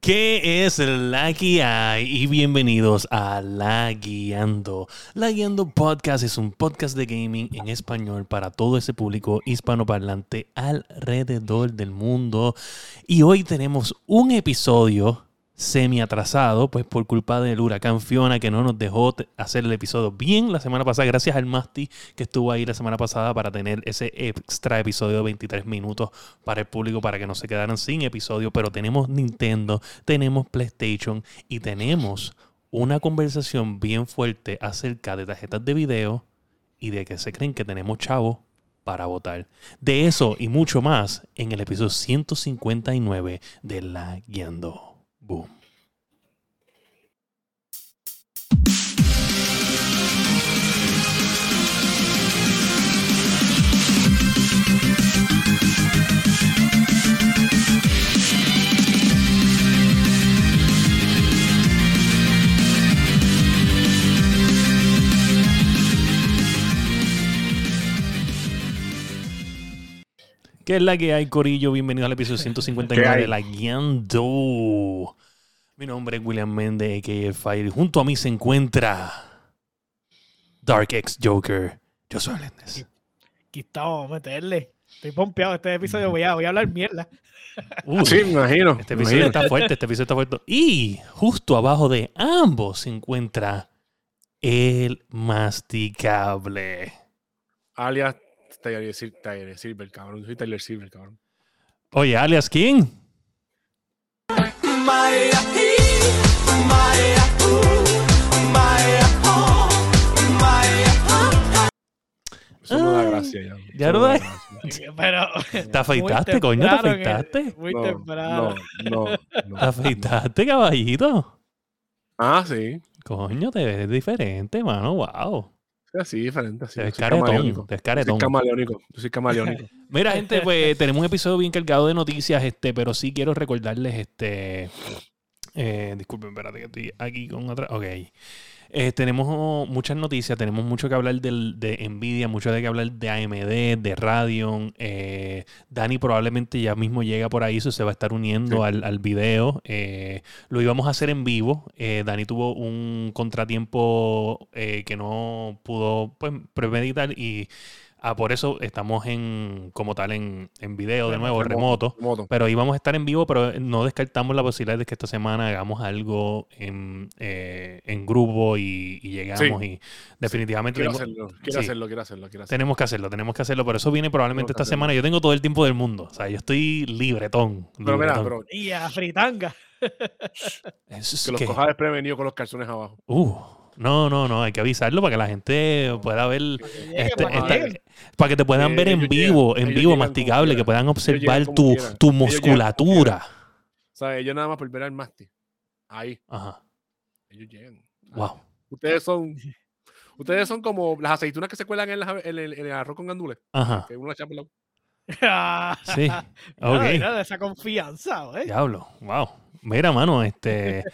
¿Qué es la guía? Y bienvenidos a La Guiando. La Guiando Podcast es un podcast de gaming en español para todo ese público hispanoparlante alrededor del mundo. Y hoy tenemos un episodio semi atrasado, pues por culpa del huracán Fiona que no nos dejó hacer el episodio bien la semana pasada, gracias al Masti que estuvo ahí la semana pasada para tener ese extra episodio de 23 minutos para el público para que no se quedaran sin episodio, pero tenemos Nintendo, tenemos PlayStation y tenemos una conversación bien fuerte acerca de tarjetas de video y de que se creen que tenemos chavos para votar. De eso y mucho más en el episodio 159 de La Guiando. Boom. ¿Qué es la que hay, Corillo? Bienvenido al episodio 159 de La Guiando. Mi nombre es William Mende, a.k.a. Fire. Y junto a mí se encuentra Dark X Joker. Yo soy Lendes. Aquí estamos, a meterle. Estoy pompeado este episodio. Voy a, voy a hablar mierda. Uh, sí, me imagino. Este episodio está fuerte, este episodio está fuerte. Y justo abajo de ambos se encuentra el masticable. Alias Tyler, Tyler Silver, cabrón. Soy Tyler Silver, cabrón. Oye, alias quién? Eso no da gracia ya. No. Pero. ¿Te afeitaste, coño? ¿Te afeitaste? Muy No, temprano. no, no, no. ¿Te afeitaste, caballito? Ah, sí. Coño, te ves diferente, mano. Wow. Sí, así, diferente. Así. Te ves Soy caretón. camaleónico. Te ves Yo caretón. soy camaleónico. Yo soy camaleónico. Mira, gente, pues tenemos un episodio bien cargado de noticias, este, pero sí quiero recordarles, este. Eh, disculpen, espérate que estoy aquí con otra. Ok. Eh, tenemos muchas noticias, tenemos mucho que hablar del- de Nvidia, mucho de que hablar de AMD, de Radeon. eh, Dani probablemente ya mismo llega por ahí, eso se va a estar uniendo Sí. al, al video. eh, lo íbamos a hacer en vivo. Dani tuvo un contratiempo que no pudo pues, premeditar y ah, por eso estamos en como tal en, en video de nuevo, remoto. Remoto. Pero íbamos a estar en vivo, pero no descartamos la posibilidad de que esta semana hagamos algo en, eh, en grupo y, y llegamos. Y definitivamente Quiero tenemos, hacerlo, quiero sí. hacerlo, quiero hacerlo, quiero hacerlo. tenemos que hacerlo, tenemos que hacerlo. Pero eso viene probablemente esta semana. Yo tengo todo el tiempo del mundo. O sea, yo estoy libretón. Pero mira, libretón. bro, Y a fritanga. Que los cojas desprevenidos con los calzones abajo. Uh, no, no, no, hay que avisarlo para que la gente pueda ver. Este- para esta- que para que te puedan Eh, ver en vivo, llegan, en vivo, masticable, que puedan observar tu, tu musculatura. ¿Sabes? Ellos nada más por ver al masti. Ahí, Ajá. ellos llegan. Wow. Ustedes son. Ustedes son como las aceitunas que se cuelan en, las- en el, en el arroz con gandules. Ajá. Que uno la echa por la- Sí. Ok. Mira, mira, esa confianza, ¿eh? Diablo, wow. Mira, mano, este.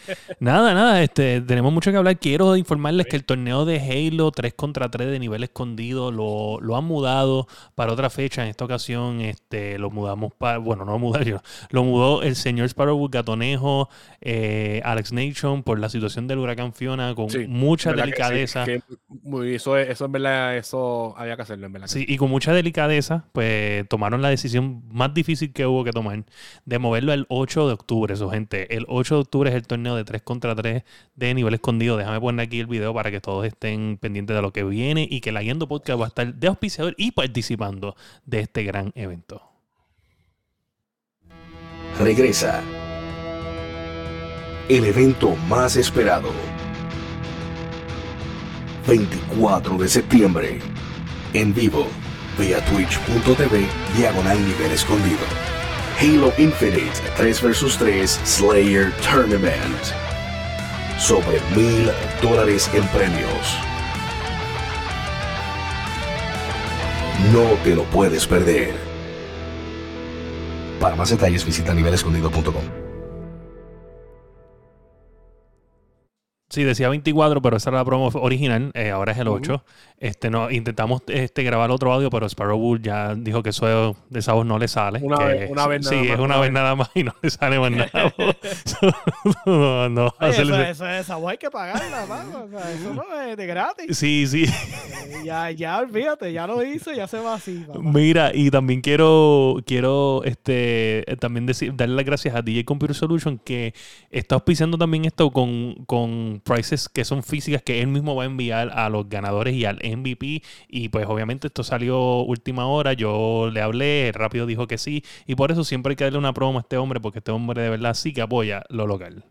nada, nada, este. Tenemos mucho que hablar. Quiero informarles que el torneo de Halo 3 contra 3 de nivel escondido lo, lo han mudado para otra fecha. En esta ocasión, este, lo mudamos para. Bueno, no mudar yo. Lo mudó el señor Sparrow Gatonejo, eh, Alex Nation, por la situación del huracán Fiona, con Sí, mucha ¿Verdad que sí? delicadeza. Que muy- eso, es, eso en verdad, eso había que hacerlo, en verdad. Sí, y con mucha delicadeza, pues tomaron la decisión más difícil que hubo que tomar de moverlo el 8 de octubre. Eso, gente, el 8 de octubre es el torneo de 3 contra 3 de nivel escondido. Déjame poner aquí el video para que todos estén pendientes de lo que viene y que la Guiando Podcast va a estar de auspiciador y participando de este gran evento. regresa. El evento más esperado. 24 de septiembre. En vivo. Vía twitch.tv diagonal nivel escondido. Halo Infinite 3 vs 3 Slayer Tournament. Sobre mil dólares en premios. No te lo puedes perder. Para más detalles visita nivelescondido.com. Sí, decía 24, pero esa era la promo original. eh, ahora es el Ujú. 8. Este, no, intentamos este, grabar otro audio, pero Sparrow Bull ya dijo que eso de esa voz no le sale. Una que- vez- una vez Sí, nada es más, una una vez nada más y no le sale más nada. no, no, Oye, hacer- eso, eso, esa voz hay que pagarla, mano. O sea, eso no es de gratis. Sí, sí. Eh, Ya, ya olvídate, ya lo hizo, ya se va así. papá. Mira, y también quiero, quiero este, también decir, darle las gracias a DJ Computer Solution que está auspiciando también esto con, con prices que son físicas que él mismo va a enviar a los ganadores y al MVP. Y pues obviamente esto salió última hora, yo le hablé, rápido dijo que sí. Y por eso siempre hay que darle una promo a este hombre, porque este hombre de verdad sí que apoya lo local.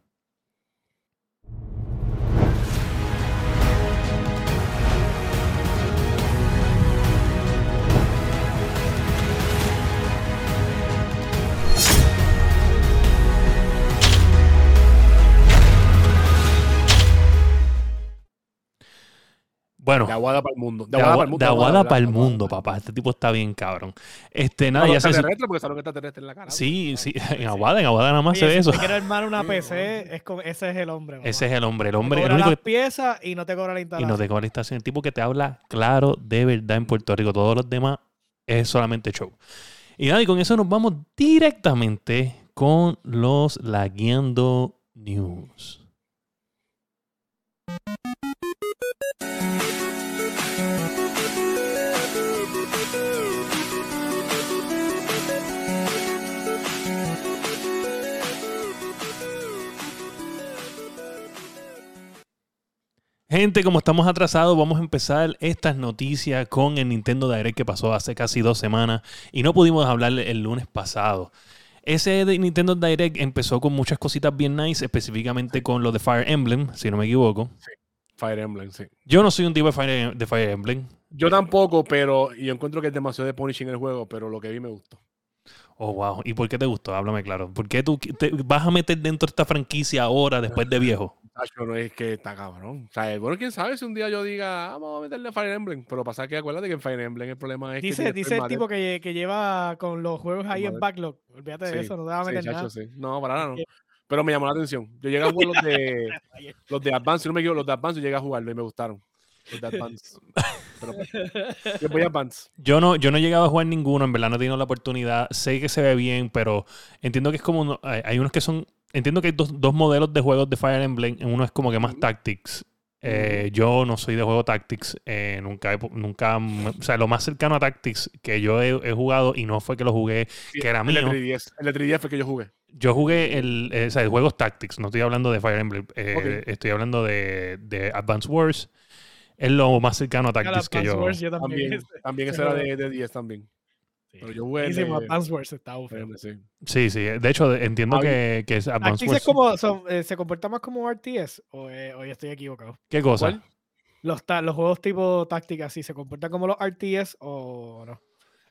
Bueno, De aguada para el mundo. de, agua- de aguada para el De aguada mundo, papá. Este tipo está bien cabrón. Este, nada, ya se. porque salen extraterrestres en la cara. Sí, sí, en Aguada, en Aguada nada más se ve si eso. te quiere armar una PC, es con, ese es el hombre. papá. Ese es el hombre, el Te hombre, el cobra único las que, piezas y no te cobra la y instalación. no te cobra la estación, el tipo que te habla claro de verdad en Puerto Rico. Todos los demás es solamente show. Y nada, y con eso nos vamos directamente con los Lagueando News. Gente, como estamos atrasados, vamos a empezar estas noticias con el Nintendo Direct que pasó hace casi dos semanas y no pudimos hablar el lunes pasado. Ese de Nintendo Direct empezó con muchas cositas bien nice, específicamente con lo de Fire Emblem, si no me equivoco. Fire Emblem, sí. Yo no soy un tipo de Fire, de Fire Emblem. Yo tampoco, pero yo encuentro que es demasiado de punishing el juego, pero lo que vi me gustó. Oh, wow. ¿Y por qué te gustó? Háblame claro. ¿Por qué tú te vas a meter dentro de esta franquicia ahora, después de viejo? Tacho, no es que está cabrón. O sea, bueno, quién sabe si un día yo diga, ah, vamos a meterle Fire Emblem. Pero pasa que acuérdate que en Fire Emblem el problema es que. Dice, tienes dice el tipo que, que lleva con los juegos ahí en backlog. Olvídate de Sí, eso, no te va a Sí, meter chacho, nada. sí. No, para nada no. Pero me llamó la atención. Yo llegué a jugar los de, los de Advance, si no me equivoco, los de Advance, yo llegué a jugarlo y me gustaron. Los de Advance. Pero, yo voy a Advance. Yo no, yo no he llegado a jugar ninguno, en verdad no he tenido la oportunidad. Sé que se ve bien, pero entiendo que es como. uno- hay, hay unos que son. Entiendo que hay dos, dos modelos de juegos de Fire Emblem. Uno es como que más. Tactics. Eh, yo no soy de juego Tactics. eh, nunca, he- nunca. O sea, lo más cercano a Tactics que yo he, he jugado, y no fue que lo jugué, Sí, que era el de mío. 3DS. El de 3DS fue que yo jugué. Yo jugué el, eh, o sea, el juego Tactics, no estoy hablando de Fire Emblem. eh. Estoy hablando de, de Advance Wars. Es lo más cercano a Tactics que yo. Wars yo también. También, también ese era de, de 10 también. Sí. Pero yo jugué de- Advance Wars está Fire ufo. Emblem, sí. Sí, sí. De hecho, entiendo que, que es Advance Wars. es como, son- eh, ¿Se comporta más como RTS o, eh, o yo estoy equivocado? ¿Qué cosa? ¿Cuál? Los, ta- los juegos tipo táctica, ¿sí se comportan como los RTS o no?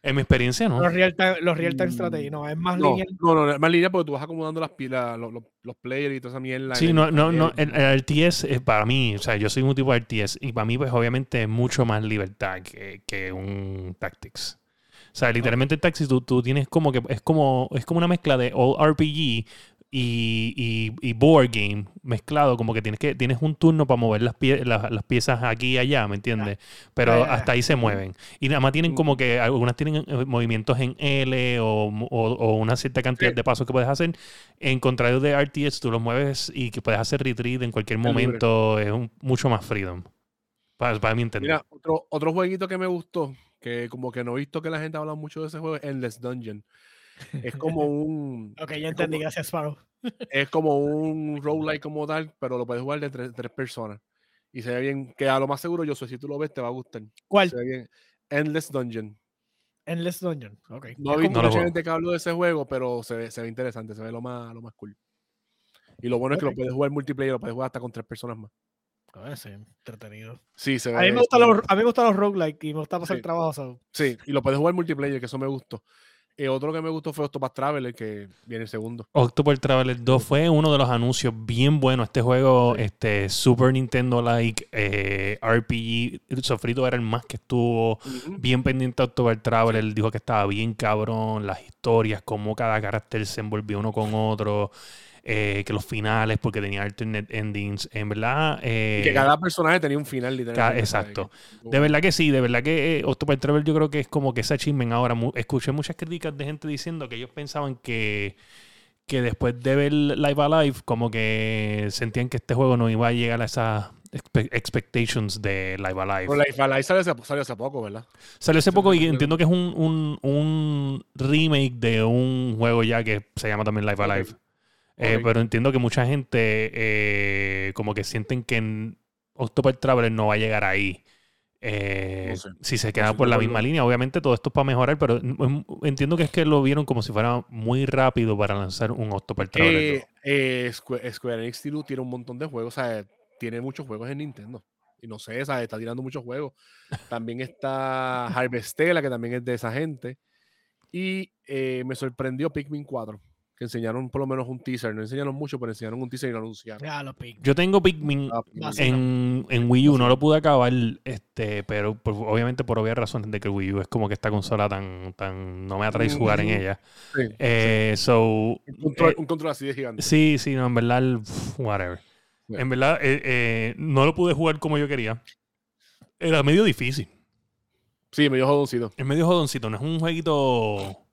En mi experiencia, no. Los real time, los real time Mm, strategy, no, es más No, lineal. no, no, es más línea porque tú vas acomodando las pilas, los, los, los players y toda esa mierda. Sí, no, el no, no. el RTS es para mí, o sea, yo soy un tipo de RTS y para mí, pues obviamente es mucho más libertad que, que un Tactics. O sea, literalmente el Tactics tú, tú tienes como que es como, es como una mezcla de all RPG y, y, y board game mezclado, como que tienes que tienes un turno para mover las, pie- las, las piezas aquí y allá, ¿me entiendes? Pero hasta ahí se mueven. Y nada más tienen como que algunas tienen eh, movimientos en L o, o- o una cierta cantidad Sí. de pasos que puedes hacer. En contrario de RTS, tú los mueves y que puedes hacer retreat en cualquier momento. Es un- mucho más freedom. Para, para mi entender. Mira, otro, otro jueguito que me gustó, que como que no he visto que la gente habla mucho de ese juego, es Endless Dungeon. Es como un. Ok, ya entendí, como- gracias, Sparrow. es como un roguelike como tal, pero lo puedes jugar de tres, tres personas. Y se ve bien, que a lo más seguro yo sé, si tú lo ves te va a gustar. ¿Cuál? Se ve bien. Endless Dungeon. Endless Dungeon. Ok. No he visto mucha gente que habló de ese juego, pero se ve, se ve interesante, se ve lo más, lo más cool. Y lo bueno es que lo puedes jugar multiplayer, lo puedes jugar hasta con tres personas más. Ah, sí, entretenido. Sí, se ve. A mí me gustan los, a mí me gustan los roguelike y me gusta pasar Sí. trabajo. Sí, y lo puedes jugar multiplayer, que eso me gustó. Eh, otro que me gustó fue Octopath Traveler, que viene segundo. Octopath Traveler 2 fue uno de los anuncios bien buenos. Este juego, Sí. este Super Nintendo-like eh, RPG. El Sofrito era el más que estuvo bien pendiente de Octopath Traveler. Dijo que estaba bien cabrón. Las historias, cómo cada carácter se envolvió uno con otro. Eh, que los finales, porque tenía alternate endings. En verdad. eh, que cada personaje tenía un final literalmente. exacto. De verdad que sí, de verdad que eh, Octopath Traveler yo creo que es como que ese achievement ahora. mu- escuché muchas críticas de gente diciendo que ellos pensaban que, que después de ver Live Alive, como que sentían que este juego no iba a llegar a esas expe- expectations de Live Alive. Pero Life Alive salió hace, salió hace poco, ¿verdad? Salió hace poco y entiendo que es un, un, un remake de un juego ya que se llama también Live Ok. Eh, Ok. pero entiendo que mucha gente eh, como que sienten que en Octopath Traveler no va a llegar ahí. Eh, No sé. Si se No queda estoy por la misma línea, obviamente todo esto es para mejorar, pero mm, entiendo que es que lo vieron como si fuera muy rápido para lanzar un Octopath Traveler. Eh, 2. eh, Square, Square Enix tiene- tiene un montón de juegos, o sea, tiene muchos juegos en Nintendo. Y no sé, ¿sabes? está tirando muchos juegos. También está Harvestella, que también es de esa gente. Y me sorprendió Pikmin 4, que enseñaron por lo menos un teaser. No enseñaron mucho, pero enseñaron un teaser y lo anunciaron. Ya lo. Yo tengo Pikmin Ah, Vacilo. en, en Wii U, no lo pude acabar, este, pero por- obviamente por obvias razones de que Wii U es como que esta consola tan, tan no me atrae jugar en ella. Sí, Eh, so, un, control, eh, un control así de gigante. sí, sí, no, en verdad, whatever. En verdad, eh, eh, no lo pude jugar como yo quería. Era medio difícil. Sí, medio jodoncito. Es medio jodoncito, no es un jueguito.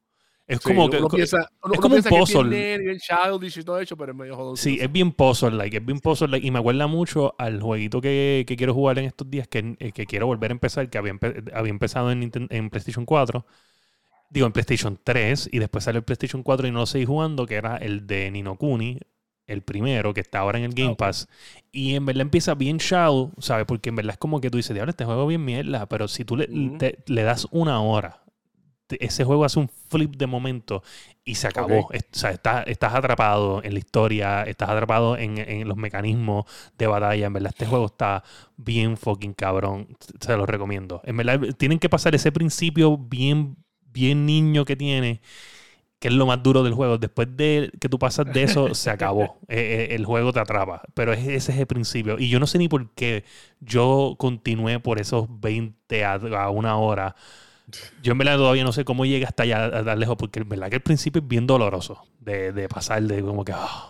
Es Sí, como que. uno piensa, uno- es uno como un que es bien puzzle. nerd, bien childish y todo eso, pero es medio jodoncito. Sí, es bien puzzle-like, es bien puzzle-like. Y me acuerda mucho al jueguito que, que quiero jugar en estos días, que, eh, que quiero volver a empezar, que había, empe- había empezado en, PlayStation 4. Digo, en PlayStation 3, y después salió el PlayStation 4 y no lo seguí jugando, que era el de Nino Kuni, el primero, que está ahora en el Game ok. Pass. Y en verdad empieza bien shallow, ¿sabes? Porque en verdad es como que tú dices, diablo, este juego bien mierda, pero si tú le, te- le das una hora, ese juego hace un flip de momento y se acabó. O sea, estás, estás atrapado en la historia, estás atrapado en, en los mecanismos de batalla. En verdad, este juego está bien fucking cabrón. Se lo recomiendo. En verdad, tienen que pasar ese principio bien, bien niño que tiene, que es lo más duro del juego. Después de que tú pasas de eso, se acabó. Eh, eh, el juego te atrapa. Pero es- ese es el principio. Y yo no sé ni por qué yo continué por esos 20 a, a una hora. Yo en verdad todavía no sé cómo llega hasta allá a dar lejos, porque en verdad que el principio es bien doloroso de, de pasar de como que... ah,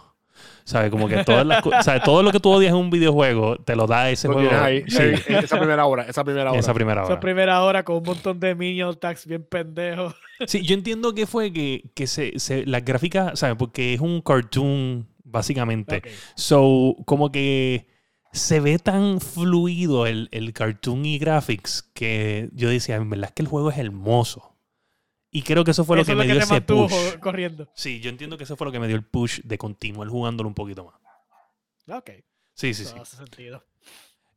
¿Sabes? Como que todas las todo lo que tú odias en un videojuego te lo da ese Lo juego. tienes ahí, Sí, esa primera hora, esa primera hora. esa primera Esa hora. primera hora con un montón de minion tags bien pendejos. Sí, yo entiendo que fue que, que se, se- las gráficas, ¿sabes? Porque es un cartoon, básicamente. So, como que se ve tan fluido el, el cartoon y graphics que yo decía, en verdad es que el juego es hermoso. Y creo que eso fue lo Eso que me que dio ese push. corriendo. Sí, yo entiendo que eso fue lo que me dio el push de continuar jugándolo un poquito más. Ok. Sí, sí, sí. Hace sentido.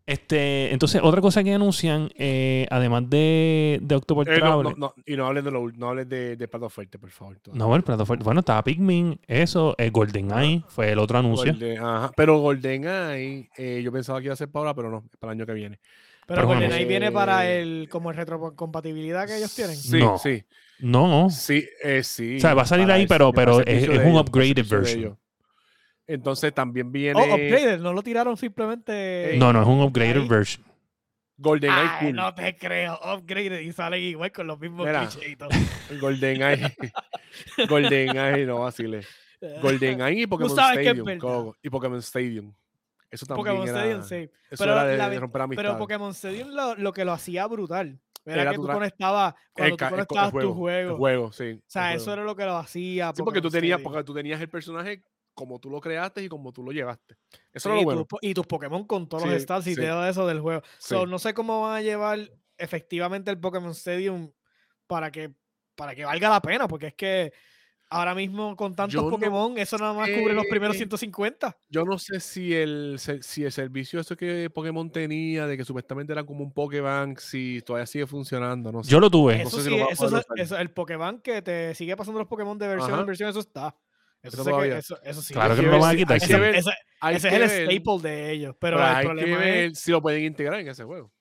Este, entonces, otra cosa que anuncian, eh, además de, de Octopath Eh, no, Traveler. no, no, y no hablen de, lo, no hablen de, de plato fuerte, por favor. No, bueno, el plato fuerte. Bueno, estaba Pikmin, eso, eh, GoldenEye fue el otro anuncio. Golden- ajá, Pero GoldenEye, eh, yo pensaba que iba a ser para ahora, pero no, es para el año que viene. Pero Pero bueno. GoldenEye viene para el como el retrocompatibilidad que ellos tienen. Sí, No. sí, No, sí, eh, sí. O sea, va a salir ahí, el- pero- pero el es- un el upgraded version. Entonces también viene Oh, upgraded, no lo tiraron simplemente. no, no es un upgraded ahí. version. GoldenEye Ay, Cool. no te creo, upgraded y salen igual con los mismos Mira. clichés y todo. GoldenEye. GoldenEye, no vacile. GoldenEye y Pokémon Stadium. y Pokémon Stadium. Eso también Pokémon era, Stadium, sí. Eso Pero era de, la de romper amistad. Pero Pokémon Stadium lo, lo que lo hacía brutal. Era, Era que tú conectabas, cuando tú conectabas tu El juego. juego, sí. O sea, el eso juego. era lo que lo hacía. Sí, porque tú tenías, porque tú tenías el personaje como tú lo creaste y como tú lo llevaste. Eso Sí, era lo bueno. tu- y tus Pokémon con todos Sí, los stats y sí. todo eso del juego. So, no sé cómo van a llevar efectivamente el Pokémon Stadium para que, para que valga la pena, porque es que ahora mismo con tantos Yo no Pokémon, eso nada más cubre los primeros sé. 150. Yo no sé si el, si el servicio eso que Pokémon tenía, de que supuestamente era como un Pokébank, si todavía sigue funcionando. No sé. Yo lo tuve. Eso sé si lo eso, es- eso- el Pokémon que te sigue pasando los Pokémon de versión Ajá. en versión, eso está. Eso, Eso que- eso, eso sí. Claro que que no lo van a quitar. que Ese, ese que es el ver- staple de ellos. Pero, pero el hay que problema ver es. si lo pueden integrar en ese juego.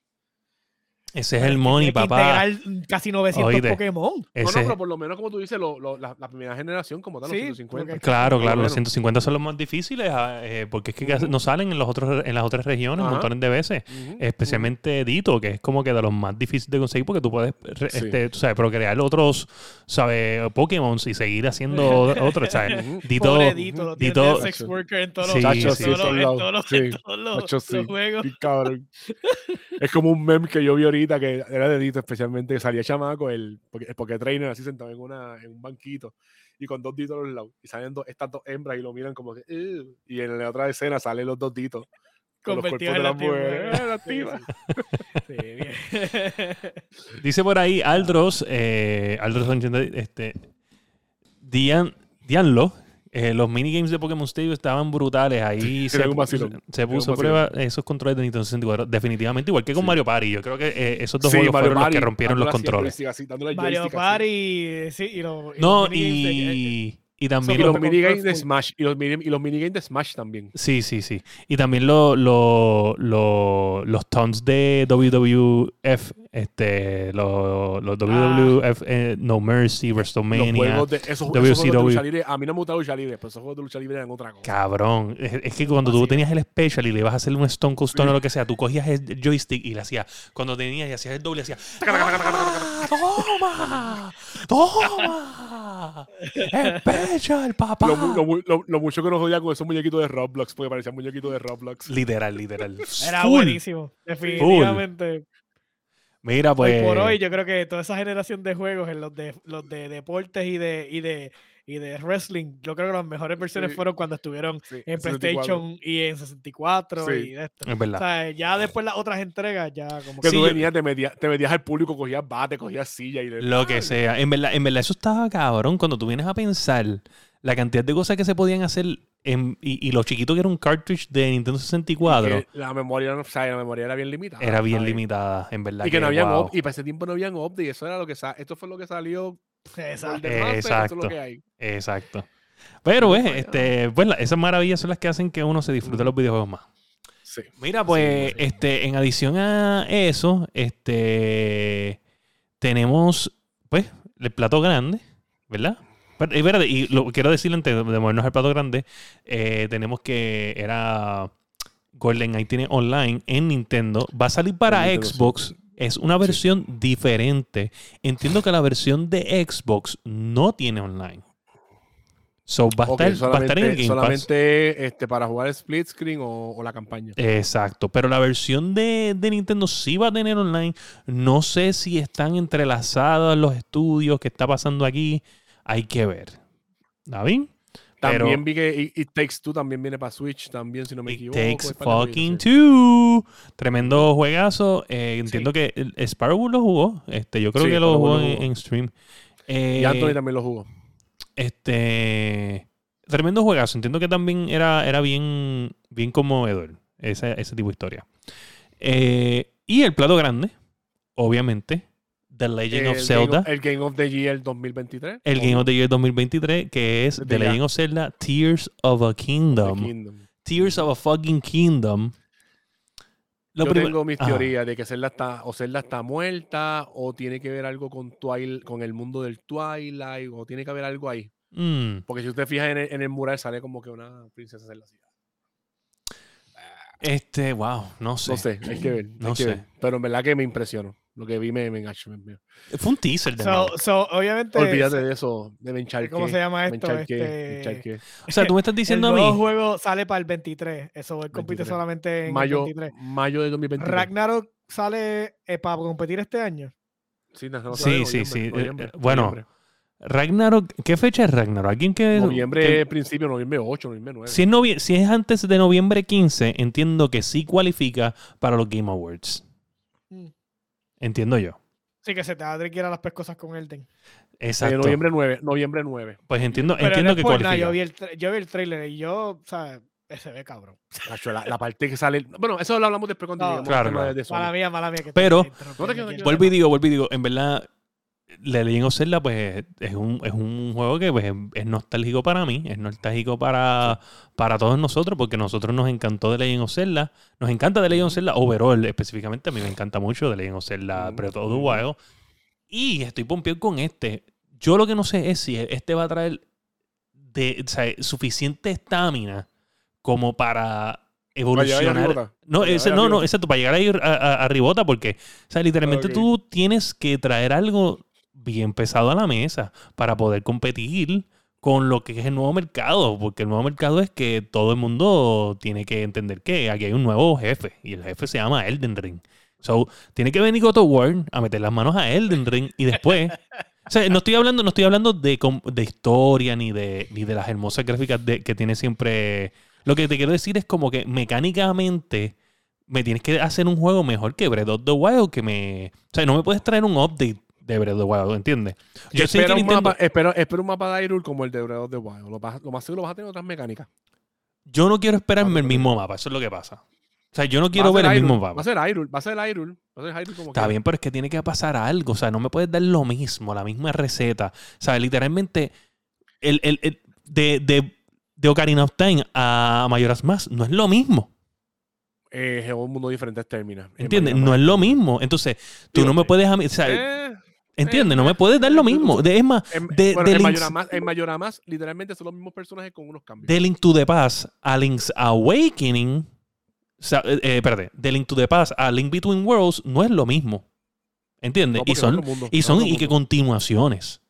Ese es el money, que papá. integrar casi 900 Oíste. Pokémon. No, Ese- no, pero por lo menos, como tú dices, lo- lo- la, la primera generación, como tal, Sí, los 150. porque- Claro, claro, los menos. 150 son los más difíciles ah, eh, porque es que no salen en, los otros, en las otras regiones Ajá. montones de veces. Especialmente Dito, que es como que de los más difíciles de conseguir porque tú puedes, re- Sí. este, tú sabes, procrear otros, ¿sabes? Pokémon y seguir haciendo otros, ¿sabes? Dito, Pobre Dito, lo Dito- sex worker en todos Sí, los, juegos. Es como un meme que yo vi ahorita que era de Dito, especialmente que salía chamaco, el porque, porque trainer así sentado en, una, en un banquito y con dos ditos a los lados. Y salen dos- estas dos hembras y lo miran como que. Y en la otra escena salen los dos ditos. Con los cuerpos de en las bien. Dice por ahí Aldros, eh, Aldros 80, este, Dian, Dianlo, eh, los minigames de Pokémon Stadium estaban brutales. Ahí se, puso a prueba esos controles de Nintendo 64. Definitivamente, igual que con Sí. Mario Party. Yo creo que eh, esos dos Sí, juegos Mario fueron los que rompieron los controles. así, Mario. Party, sí, y los, y No, los minigames de- eh, y, y también los los- minigames de. Smash. Y los, mini- y los minigames de Smash también. Sí, sí, sí. Y también lo- lo- lo- los tons de WWF, este, lo- los WWF eh, No Mercy, Los WrestleMania. juegos de, esos, juegos de lucha libre. A mí no me gusta lucha libre, pero esos juegos de lucha libre eran otra cosa. Cabrón. Es, es que cuando tú tenías el special y le ibas a hacer un Stone Cold Stone Sí. o lo que sea, tú cogías el joystick y le hacías. Cuando tenías y hacías el doble, hacías. ¡Ah, ¡Toma! ¡Toma! ¡Special, papá! Lo, mu- lo mu- lo- lo mucho que nos jodía con esos muñequitos de Roblox, porque parecían muñequitos de Roblox. Literal, literal. Era Full. buenísimo. Definitivamente. Mira, Hoy pues. por hoy, yo creo que toda esa generación de juegos, en los de los de deportes y de, y de y de wrestling, yo creo que las mejores versiones Sí. fueron cuando estuvieron Sí, en 64. PlayStation y en 64 Sí. y de esto. Es O verdad. sea, ya después las otras entregas, ya como Que tú venías, te metías, te metías al público, cogías bate, cogías silla y le- Lo que sea. En verdad, en verdad, eso estaba cabrón. Cuando tú vienes a pensar la cantidad de cosas que se podían hacer en- y, y lo chiquito que era un cartridge de Nintendo 64 Que La memoria, no- o sea, la memoria era bien limitada. era bien ¿sabes? limitada, en verdad. Y que no habían wow. y para ese tiempo no habían update, eso era lo que esto fue lo que salió Exacto. Es Exacto. lo que hay. Exacto. Pero, eh, falla. este, pues esas maravillas son las que hacen que uno se disfrute de los videojuegos más. Sí. Mira, pues, sí. este, en adición a eso, este, tenemos, pues, el plato grande, ¿verdad? Pero, y, espérate, y lo quiero decirle antes de movernos al plato grande, eh, tenemos que era GoldenEye tiene online en Nintendo, va a salir para Nintendo Xbox, es una versión diferente. Entiendo que la versión de Xbox no tiene online. So, va a, estar, va a estar en el solamente, Game Pass. solamente este, para jugar split screen o, o la campaña. Exacto, pero la versión de, de Nintendo sí va a tener online. No sé si están entrelazados los estudios, qué está pasando aquí. Hay que ver. ¿David? Pero También vi que It, It Takes Two también viene para Switch, también, si no me It equivoco. Takes es para Fucking. Two. Tremendo juegazo. Eh, entiendo que el- Sparrow lo jugó. Este, yo creo Sí, que lo jugó. en stream. Y Eh, Anthony también lo jugó. Este. Tremendo juegazo. Entiendo que también era, era bien, bien conmovedor ese, ese tipo de historia. Eh, y el plato grande, obviamente, The Legend of el Zelda. Game of, el Game of the Year 2023. el Game of the Year 2023, que es The. Legend of Zelda Tears of a Kingdom. Kingdom. Tears of a fucking Kingdom. Lo Yo tengo mis Ajá. teorías de que Zelda está, o Zelda está muerta, o tiene que ver algo con, Twilight, con el mundo del Twilight, o tiene que haber algo ahí. Mm, Porque si usted fija en el, en el mural, sale como que una princesa Zelda. este, wow, no sé. No sé, hay que ver. hay No que sé. ver. Pero en verdad que me impresionó. Lo que vi me, me enganchó. me- me- Fue un teaser de So, nuevo. so, obviamente, Olvídate de eso, de Bencharque. ¿cómo se llama esto? Este, O sea, tú me estás el diciendo a nuevo mí. juego sale para el 23. Eso, él compite 23. solamente en Mayo, el 23. mayo de 2023. Ragnarok sale eh, para competir este año. Sí, no, no, Sí, sí, sí. Eh, noviembre, eh, bueno, noviembre. Ragnarok, ¿qué fecha es Ragnarok? ¿Alguien que Noviembre, que- principio, noviembre 8, noviembre 9. si, es novie- si es antes de noviembre 15, entiendo que sí cualifica para los Game Awards. Entiendo yo. Sí, que se te va a triquear las cosas con Elden. Eh, Exacto. noviembre 9, noviembre 9. Pues entiendo, Pero entiendo que nada, cualifica. yo vi, el yo vi el trailer y yo, ¿sabes? Se ve cabrón. La, la parte que sale. Bueno, eso lo hablamos después cuando No, claro, claro. de- de. Mala mía, mala mía. Que Pero- Vuelvo y digo, vuelvo y digo, en verdad, The Legend of Zelda, pues, es un, es un juego que pues, es nostálgico para mí, es nostálgico para, para todos nosotros, porque nosotros nos encantó The Legend of Zelda. Nos encanta The Legend of Zelda, overall específicamente. A mí me encanta mucho The Legend of Zelda Breath of the. Wild. Y estoy pompeado con este. Yo lo que no sé es si este va a traer de, o sea, suficiente estamina como para evolucionar. No, ese, no, no, exacto, para llegar a, a, a ribota, porque, o sea, literalmente tú tienes que traer algo bien pesado a la mesa para poder competir con lo que es el nuevo mercado, porque el nuevo mercado es que todo el mundo tiene que entender que aquí hay un nuevo jefe y el jefe se llama Elden Ring. So, tiene que venir God of a meter las manos a Elden Ring y después o sea, no estoy hablando, no estoy hablando de, de historia ni de, ni de las hermosas gráficas de- que tiene siempre. Lo que te quiero decir es como que mecánicamente me tienes que hacer un juego mejor que Breath of the Wild. Que me, o sea, no me puedes traer un update de Breath of the Wild, ¿entiendes? Yo sé espera, que un Nintendo- mapa, espera, espera un mapa de Hyrule como el de Breath of the Wild. Lo, vas- lo más seguro vas a tener otras mecánicas. yo no quiero esperarme el Ah, mismo mapa, eso es lo que pasa. O sea, yo no quiero ver el mismo Hyrule, Va mapa. a ser Hyrule, va a ser Hyrule, va a ser Hyrule como Está quiera. bien, pero es que tiene que pasar algo. O sea, no me puedes dar lo mismo, la misma receta. O sea, literalmente, el, el- el- de, de, de Ocarina of Time a Mayoras Más no es lo mismo. Eh, es un mundo diferente términos. ¿Entiendes? No es lo mismo. Entonces, tú Digo, no me puedes. O sea, Eh, ¿entiendes? eh, No me puedes dar eh, lo mismo. De, es más, en, de, bueno, de en en más, literalmente son los mismos personajes con unos cambios. de Link to the Past a Link's Awakening. O sea, eh, eh, espérate, de Link to the Past a Link Between Worlds no es lo mismo. ¿Entiendes? No, y son, mundo, y son y que continuaciones.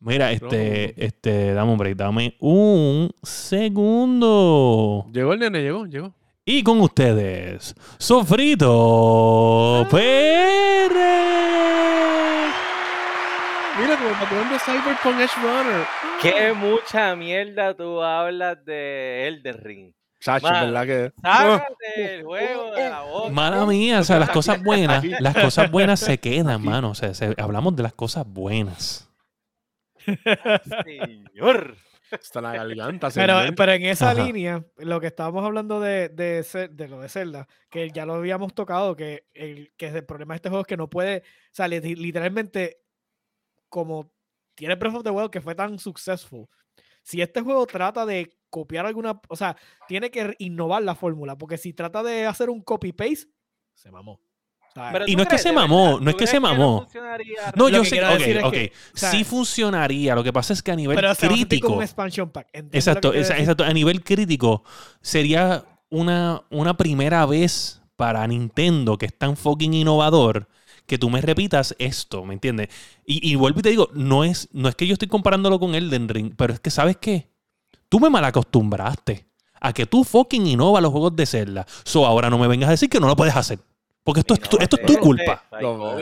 Mira, este, este, dame un break, dame un segundo. Llegó el nene, llegó, llegó. Y con ustedes, Sofrito Pérez. Mira, como patrón de Cyberpunk Edge Runner. Qué mucha mierda tú hablas de Elden Ring. Chacho, Mano, ¿verdad que? Sácate el juego de la boca. Mala mía, o sea, las cosas buenas, las cosas buenas se quedan, mano. O sea, se- hablamos de las cosas buenas. Señor. Está la garganta. Pero, pero en esa Ajá. línea, lo que estábamos hablando de, de, lo de Zelda, que ya lo habíamos tocado, que el, que el problema de este juego es que no puede, o sea, li- literalmente, como tiene Breath of the Wild que fue tan successful, si este juego trata de copiar alguna, o sea, tiene que innovar la fórmula, porque si trata de hacer un copy-paste, se mamó. Pero Y ¿tú no es que se mamó, no es ¿Tú que se mamó. No, yo sé, ok, decir que, o sea, sí funcionaría. Lo que pasa es que a nivel pero crítico. un expansion pack. ¿entiendes lo que Exacto, exacto. A nivel crítico, sería una, una primera vez para Nintendo que es tan fucking innovador que tú me repitas esto, ¿me entiendes? Y, y vuelvo y te digo, no es, no es que yo estoy comparándolo con Elden Ring, pero es que, ¿sabes qué? Tú me malacostumbraste a que tú fucking innovas los juegos de Zelda. So, ahora no me vengas a decir que no lo puedes hacer. Porque esto, es, tu, esto es tu culpa. No.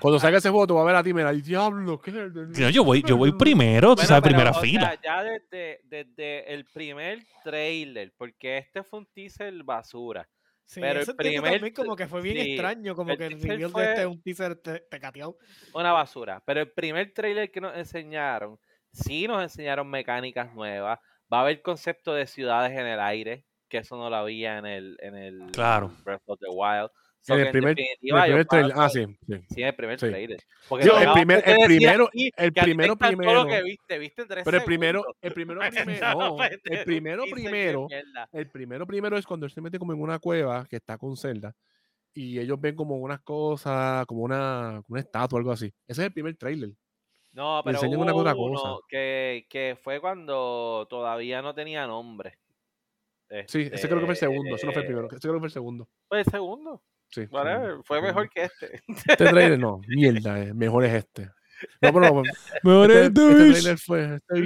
Cuando salga ese juego, te va a ver a ti, mira, "Ay, diablo, ¿qué es el No, yo voy, yo voy primero, tú Bueno, sabes, pero, primera o fila. sea, ya desde, desde el primer trailer, porque este fue un teaser basura. Sí, Pero el primer también como que fue bien sí, extraño, como el que el reveal fue- de este es un teaser te, pecateado. Una basura. Pero el primer trailer que nos enseñaron, sí nos enseñaron mecánicas nuevas. Va a haber concepto de ciudades en el aire, que eso no lo había en el, en el Claro. Breath of the Wild. So En que el primer, en el primer trailer. Ah, sí, sí. Sí, en el primer Sí. trailer. Porque el primer- el primero- el primero lo primero. que viste, viste tres Pero el primero, el primero, primero, No, el primero, primero, el primero, primero es cuando él se mete como en una cueva que está con Zelda y ellos ven como unas cosas, como una, una estatua o algo así. Ese es el primer trailer. No, pero enseñan hubo una uno cosa. Que, que fue cuando todavía no tenía nombre. Sí, ese creo que fue el segundo, ese no fue el Este, primero, ese creo que fue el segundo. Fue el segundo. Sí. Fue mejor que este. Este trailer no, mierda, eh, mejor es este. No, pero Mejor este, es este trailer fue, este,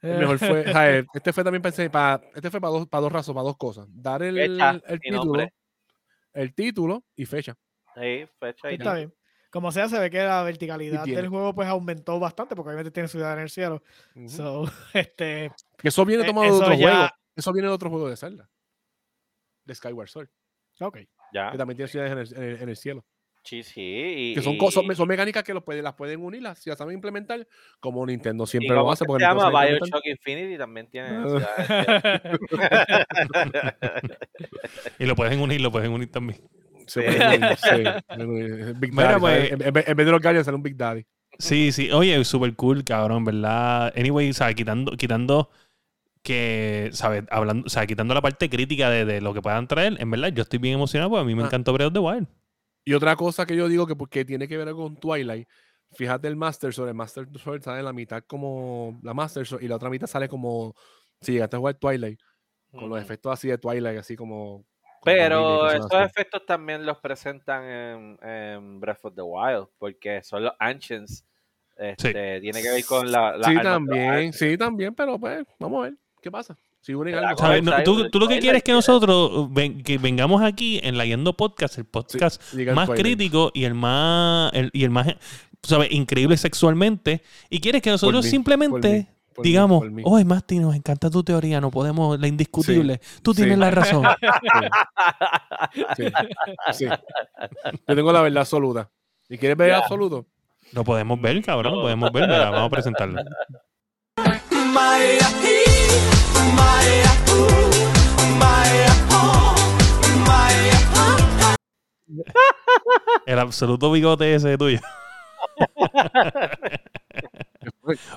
el mejor fue, o sea, este fue también pensé para, este fue para dos, para dos razones, para dos cosas. Dar el, Fecha el título, nombre. el título y fecha. Sí, fecha y está bien. Como sea, se ve que la verticalidad del juego pues aumentó bastante, porque obviamente tiene ciudad en el cielo. Ujú. So, este, Que eso viene Eh, tomado de otro ya- juego. Eso viene de otro juego de Zelda. De Skyward Sword. ok. Ya. Que también tiene ciudades en el, en el- en el cielo. Sí, sí. Y, Que son, y- cosas, son mecánicas que los las pueden unir, las, si las saben implementar, como Nintendo siempre ¿cómo lo hace. Porque se llama. Bioshock Infinity también tiene Ah. ciudades. Y lo pueden unir, lo pueden unir también. Sí, sí, Menudo, Big Mira, Daddy, pues- ¿sabes? en, en vez- de los Guardians sale un Big Daddy. Sí, sí. Oye, súper cool, cabrón, ¿verdad? Anyway, ¿sabes? Quitando, quitando que, ¿sabes? Hablando, o sea, quitando la parte crítica de, de lo que puedan traer, en verdad, yo estoy bien emocionado porque a mí me Ah. encantó Breath of the Wild. Y otra cosa que yo digo que porque tiene que ver con Twilight, fíjate el Master Sword, el Master Sword sale la mitad como la Master Sword y la otra mitad sale como si llegaste a jugar Twilight, con los efectos así de Twilight, así como... Pero esos así. efectos también los presentan en, en Breath of the Wild, porque son los Ancients. Este, Tiene que ver con la. la Sí, también, sí, también, pero pues, vamos a ver, ¿qué pasa? Si unen algo. No, tú, tú lo que quieres es que nosotros ven- que vengamos aquí en la Yendo Podcast, el podcast más crítico y el más el- y el más ¿sabes? increíble sexualmente y quieres que nosotros mí, simplemente por digamos, mí. "Oye, Masti, nos encanta tu teoría, no podemos la indiscutible. Tú sí. tienes la razón." Sí. Yo tengo la verdad absoluta. ¿Y quieres ver el Ya. absoluto? Lo podemos ver, cabrón, lo podemos ver, mira, vamos a presentarlo. El absoluto bigote ese tuyo.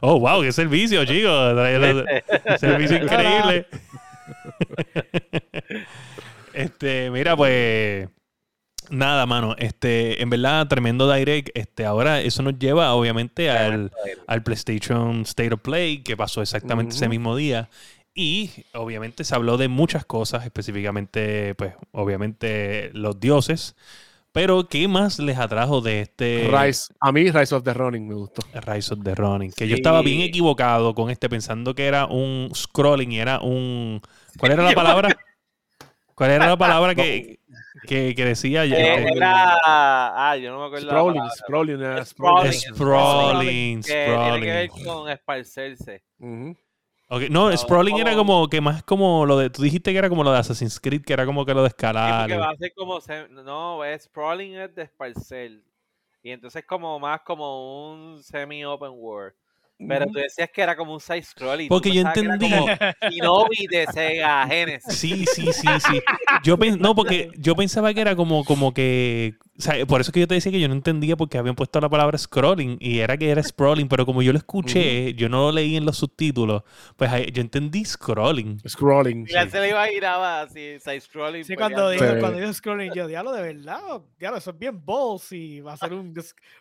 Oh, wow, qué servicio, chicos. Servicio increíble. este, mira, pues. Nada, mano. Este, en verdad, tremendo direct. Este, ahora eso nos lleva, obviamente, al, al PlayStation State of Play, que pasó exactamente ese mismo día. Y obviamente se habló de muchas cosas, específicamente, pues, obviamente, los dioses. Pero, ¿qué más les atrajo de este Rise. A mí, Rise of the Running me gustó. Rise of the Running? Que yo estaba bien equivocado con este, pensando que era un scrolling y era un. ¿Cuál era la palabra? ¿Cuál era la palabra que, que, que decía? ya? Eh, Este, era. Ah, yo no me acuerdo. la Sprawling, palabra. Sprawling, era Sprawling. Sprawling, Que tiene que ver sprawling. con esparcerse. No, No, sprawling era como- que más como lo de. Tú dijiste que era como lo de Assassin's Creed, que era como que lo de Sí, escalar. y- va a ser como. se- No, es sprawling es de esparcer. Y entonces, como más como un semi-open world. Pero tú decías que era como un side scrolling. Porque yo entendí. Shinobi de Sega Genesis. Sí, sí, sí, sí. Yo pen- no, porque yo pensaba que era como, como que. O sea, por eso es que yo te decía que yo no entendía porque habían puesto la palabra scrolling y era que era scrolling, pero como yo lo escuché, yo no lo leí en los subtítulos, pues yo entendí scrolling. Scrolling. Y ya sí. se le imaginaba así, side scrolling. Sí, peleando. cuando dijo, Sí. cuando dijo scrolling, yo, diablo, de verdad, diablo, eso es bien ballsy, va a ser un,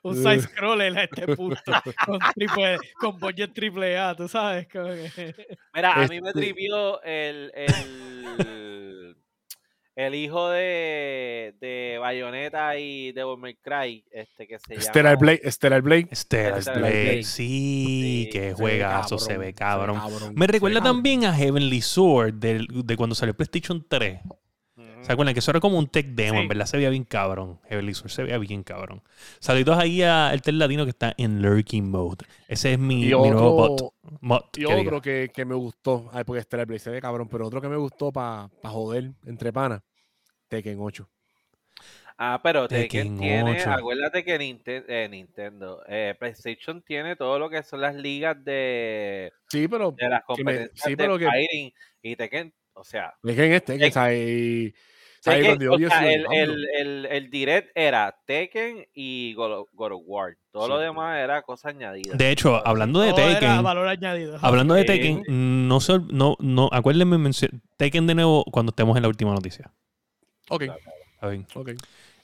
un side scroller a este punto, con, triple, con budget triple A, tú sabes. como que- Mira, a mí me Este- trivió el, el, el hijo de, de Bayonetta y Devil May Cry, este que se Stellar llama... Blade. Stellar Blade. Stellar Stellar Blade, Blade. sí, Sí, qué se ve juegazo, se ve cabrón. cabrón, Me recuerda cabrón. también a Heavenly Sword del- de cuando salió PlayStation 3. ¿Se acuerdan? Que eso era como un tech demo, en Sí. verdad se veía bien cabrón. Heavenly Sword se veía bien cabrón. Saludos ahí a el tel latino que está en Lurking Mode. Ese es mi, Y mi nuevo bot. mod y que otro que, que me gustó. Ay, porque Blade se ve cabrón. Pero otro que me gustó para joder entre panas. Tekken 8. Ah, pero Tekken Tekken tiene, 8. acuérdate que eh, Nintendo, eh, PlayStation tiene todo lo que son las ligas de, Sí, pero de las Que me- competencias sí, de pero que- fighting y Tekken, o sea, Tekken es Tekken. Tekken. Y- el, diablo. el, el, el direct era Tekken y God of, God of War. Todo lo demás era cosa añadida. De hecho, hablando de todo era Tekken, valor añadido. hablando de. Tekken, no, se no, no, acuérdenme mencio- Tekken de nuevo cuando estemos en la última noticia. Ok, ¿Está bien? ok.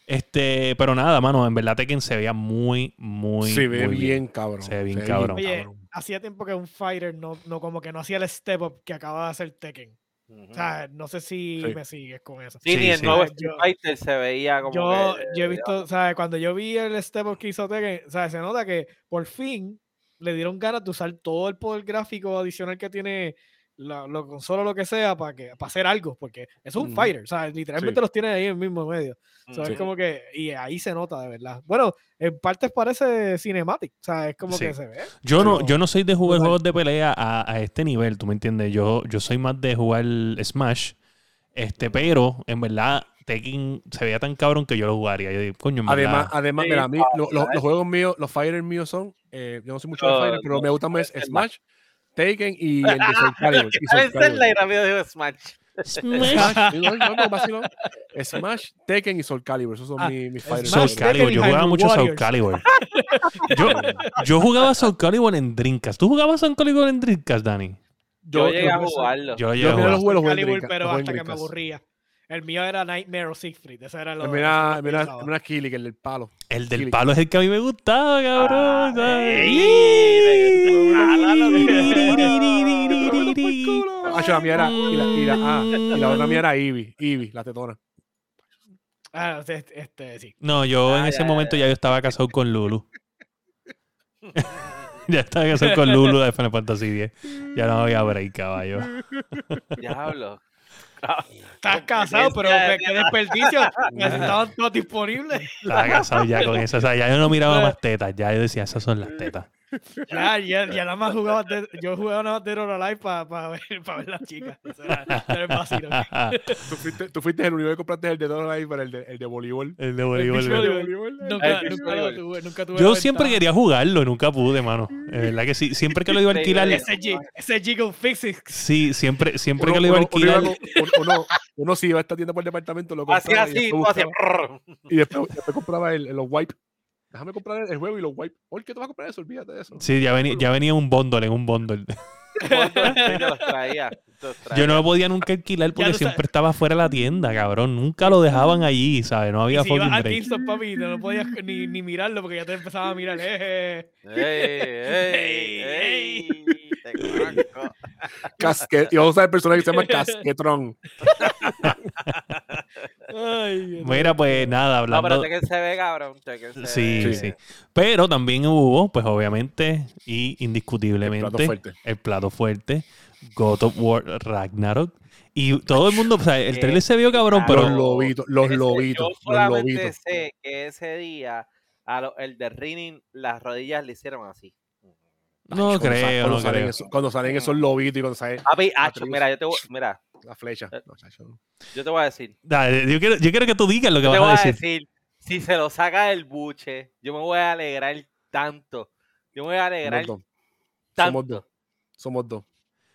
Este, pero nada, mano, en verdad Tekken se veía muy, muy, se ve muy bien, cabrón. Se ve bien cabrón. Oye, hacía tiempo que un fighter no, no como que no hacía el step up que acaba de hacer Tekken. O sea, no sé si Sí. me sigues con eso. sí, sí, ni el sí. nuevo Street yo- Fighter se veía como Yo, que, yo he eh, visto, ¿sabes? Cuando yo vi el step up que hizo Tekken, ¿sabes? Se nota que por fin le dieron ganas de usar todo el poder gráfico adicional que tiene la, lo consola o lo que sea para que para hacer algo, porque es un Ujú. fighter, ¿sabes? Literalmente Sí. los tiene ahí en el mismo medio. O sea, ujú. es como que, y ahí se nota de verdad. Bueno, en partes parece cinematic, o sea, es como Sí. que se ve. Yo no, yo no soy de jugar brutal. juegos de pelea a, a este nivel, ¿tú me entiendes? Yo, yo soy más de jugar Smash, este, pero en verdad Tekken se veía tan cabrón que yo lo jugaría. Yo digo, coño, Además, además, Sí, mira, a mí para- lo- lo- para los juegos míos, los fighters míos son, eh, yo no soy mucho de Los- fighter, pero me los- gustan más Smash, Taken y el de Soul Calibur. y Soul Calibur. y rápido digo Smash. Smash. No, no, no, vacilón. Smash, Tekken y Soul Calibur. Esos son Ah, mis, mis fighters. Soul. Calibur. Yo jugaba mucho Soul Warriors. Calibur. Yo, yo jugaba Soul Calibur en Dreamcast. ¿Tú jugabas Soul Calibur en Dreamcast, Dani? Yo, llegué a yo- jugarlo. Yo llegué Yo a mira los jugar. juegos, los jugué en Calibur, pero hasta que me aburría. El mío era Nightmare of Siegfried. Ese era lo utilizaba. mira Kili, que el del palo. El del Kili. palo es el que a mí me gustaba, cabrón. Ah, yo, la mía era, y la, y la, ah, y la otra mía era Ivy, Ivy, la tetona. Ah, este, este, sí. No, yo en Ah, ese ya, momento ya yo estaba casado con Lulu. ya estaba casado con Lulu de Final Fantasy X. Ya no había break, caballo. Diablo. Estás casado, pero qué, desperdicio. Estaban todos disponibles. Estaba casado ya con eso. O sea, ya yo no miraba más tetas. Ya yo decía, esas son las tetas. Ya, ya, ya nada más jugaba. Dead- yo jugaba nada más Dead or Alive para ver, pa ver las chicas. Eso era, era el vacilo. Tú fuiste, tú fuiste el único que compraste el de ahí para el de, el de voleibol. el de El voleibol. Nunca, El tuve, nunca tuve Yo siempre quería jugarlo, nunca pude, mano. Es verdad que sí. Siempre que lo iba a alquilar, Ese, ese Jiggle Physics. sí, siempre, siempre Uno, que lo iba a alquilar. uno, uno, uno sí iba a esta tienda por departamento, lo Así, compraba y así, después así. y después, después compraba el, el- los wipes. Déjame comprar el, juego y los wipes. ¿Por qué tú vas a comprar eso? Olvídate de eso. Sí, ya venía, ya venía un bundle en un bundle. Te los traía. te los traía. Yo no lo podía nunca alquilar porque tú siempre sabes. estaba fuera de la tienda, cabrón. Nunca lo dejaban allí, ¿sabes? No Y había si ibas fucking break. Papi, no podías ni, ni mirarlo porque ya te empezaba a mirar. Eh, ¡Ey, ey, Ey, ey! Te conozco. Casque, y vamos a usar el personaje que se llama Casquetron. Ay, Mira, pues nada, No, hablando. pero Tekken se ve, cabrón. Se Sí, ve. sí. Pero también hubo, pues obviamente y El indiscutiblemente, plato fuerte. el plato fuerte, God of War Ragnarok. Y todo el mundo, o sea, el Qué trailer se vio cabrón, Claro. Los pero lobitos, los Ese- lobitos, Yo los solamente lobitos. sé que ese día a lo- el de Rinning las rodillas le hicieron así. No creo, cuando no salen creo. esos- cuando salen esos lobitos y cuando sale Papi, acho, mira, yo te voy, mira, la flecha. Eh, No, chacho, no. yo te voy a decir. Dale, yo, quiero, yo quiero que tú digas lo que Yo te voy a decir. decir, si se lo saca del buche, yo me voy a alegrar tanto. Yo me voy a alegrar Somos dos. Somos dos. tanto. Somos dos.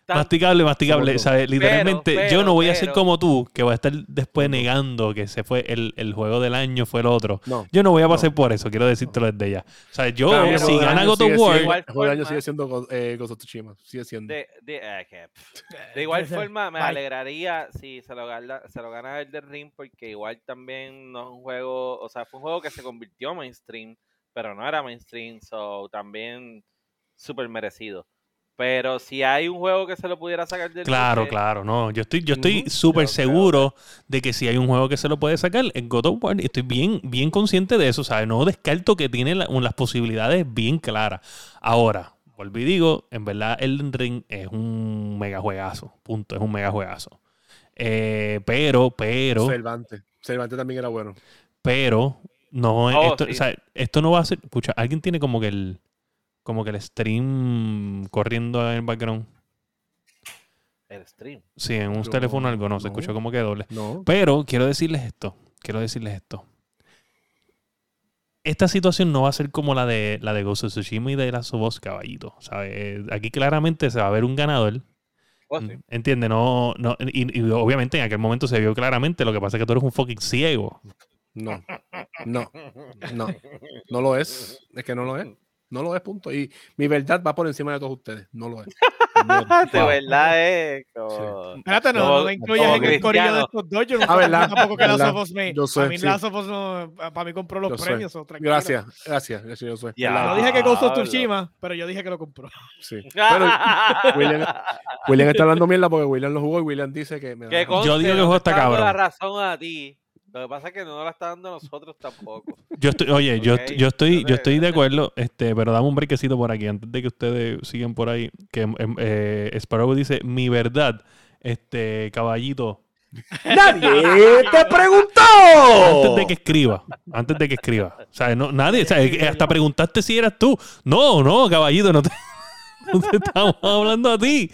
Tanto. Masticable, masticable. ¿sabes? Literalmente, yo pero, no voy a ser como tú, que voy a estar después negando que se fue el, el juego del año, fue el otro. No. Yo no voy a No. pasar por eso, quiero decírtelo desde ya. O sea, yo, Claro, si del gana God of War, El juego del año sigue siendo eh, Ghost of Tsushima. Sigue siendo. De, de- eh, de igual forma, me bye. alegraría si se lo, gana, se lo gana el de Ring, porque igual también no es un juego, o sea, fue un juego que se convirtió mainstream, pero no era mainstream, so también súper merecido. Pero si hay un juego que se lo pudiera sacar del Claro, buche, claro, no. Yo estoy, yo estoy Ujú. súper creo seguro de que si hay un juego que se lo puede sacar, en God of War, y estoy bien, bien consciente de eso, ¿sabes? No descarto que tiene la- un- las posibilidades bien claras. Ahora, vuelvo y digo, en verdad el Ring es un mega juegazo, punto, es un mega juegazo. Eh, pero, pero, Cervantes. Cervantes también era bueno. pero, no, Oh, esto, sí. o sea, esto no va a ser, escucha, alguien tiene como que el, como que el stream corriendo en el background. El stream. Sí, en un Yo- teléfono algo, no, se escuchó como que doble. No. Pero quiero decirles esto, quiero decirles esto. Esta situación no va a ser como la de la de Ghost of Tsushima y de Last of Us, caballito. ¿sabe? Aquí claramente se va a ver un ganador. Oh, sí. ¿Entiendes? No, no, y, y obviamente en aquel momento se vio claramente. Lo que pasa es que tú eres un fucking ciego. No. No. No. No lo es. Es que no lo es. No lo es, punto. Y mi verdad va por encima de todos ustedes. No lo es. De Wow. verdad es como... Espérate, no, me incluyas en el corillo de estos dos. Yo no Ah, sé tampoco que of Us me. A mí sí. Last of Us no. Para mí compró los premios. Gracias. Gracias. Gracias. Yo soy. No dije que Ghost. Tsushima, pero yo dije que lo compró. Sí. Pero William, William está hablando mierda porque William lo jugó y William dice que. me da- Que conste, Yo digo que el juego está dando la cabrón. razón a ti. Lo que pasa es que no la está dando a nosotros tampoco. Yo estoy, oye, yo, yo estoy, yo estoy de acuerdo, este, pero dame un brequecito por aquí antes de que ustedes sigan por ahí. Que em, eh, Sparrow dice mi verdad, este caballito. ¡Nadie te preguntó! Antes de que escriba, antes de que escriba. O sea, no, nadie, o sea, eh, hasta preguntaste si eras tú. No, no, caballito, no te, no te estamos hablando a ti.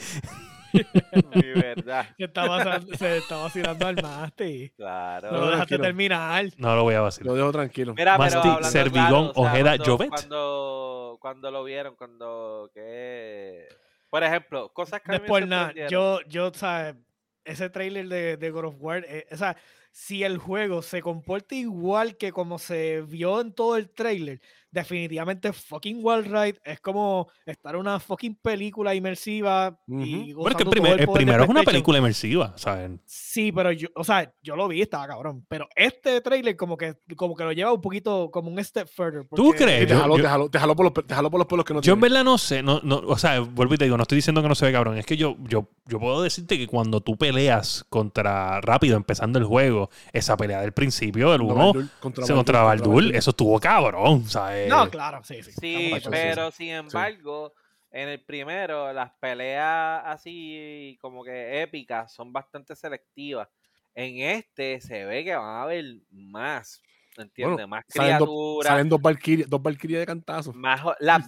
Mi verdad. Se estaba, vacilando- se estaba vacilando al Masti. Claro. No lo dejaste tranquilo. terminar. No lo voy a vacilar. Lo dejo tranquilo. Mira, pero Masti, hablando Servigón, claro, o sea, Ojeda, cuando, Jovet. Cuando, cuando lo vieron, cuando que... Por ejemplo, cosas que por nada. Yo, yo, ¿sabes? ese trailer de, de God of War, eh, o sea, si el juego se comporta igual que como se vio en todo el trailer, definitivamente fucking Wild Ride es como estar en una fucking película inmersiva y Bueno, es que el, gozando todo primer- el poder de primero es una película inmersiva, ¿saben? Sí, pero yo, o sea, yo lo vi, estaba cabrón. Pero este trailer como que, como que lo lleva un poquito como un step further. ¿Tú porque- crees? Sí, yo- déjalo, déjalo, déjalo por los, pe- déjalo por los pelos que no Yo en verdad no sé, no, no, o sea, vuelvo y te digo, no estoy diciendo que no se ve cabrón, es que yo, yo, yo puedo decirte que cuando tú peleas contra rápido, empezando el juego, esa pelea del principio, el Contra uno Baldur, contra se contra Baldur, contra Baldur, eso estuvo cabrón, ¿sabes? No, claro, sí, sí. Sí, pero sin embargo, en el primero, las peleas así como que épicas son bastante selectivas. En este se ve que van a haber más, ¿entiendes? Bueno, más salen dos- criaturas, Salen dos Valkyrias dos de cantazo. más las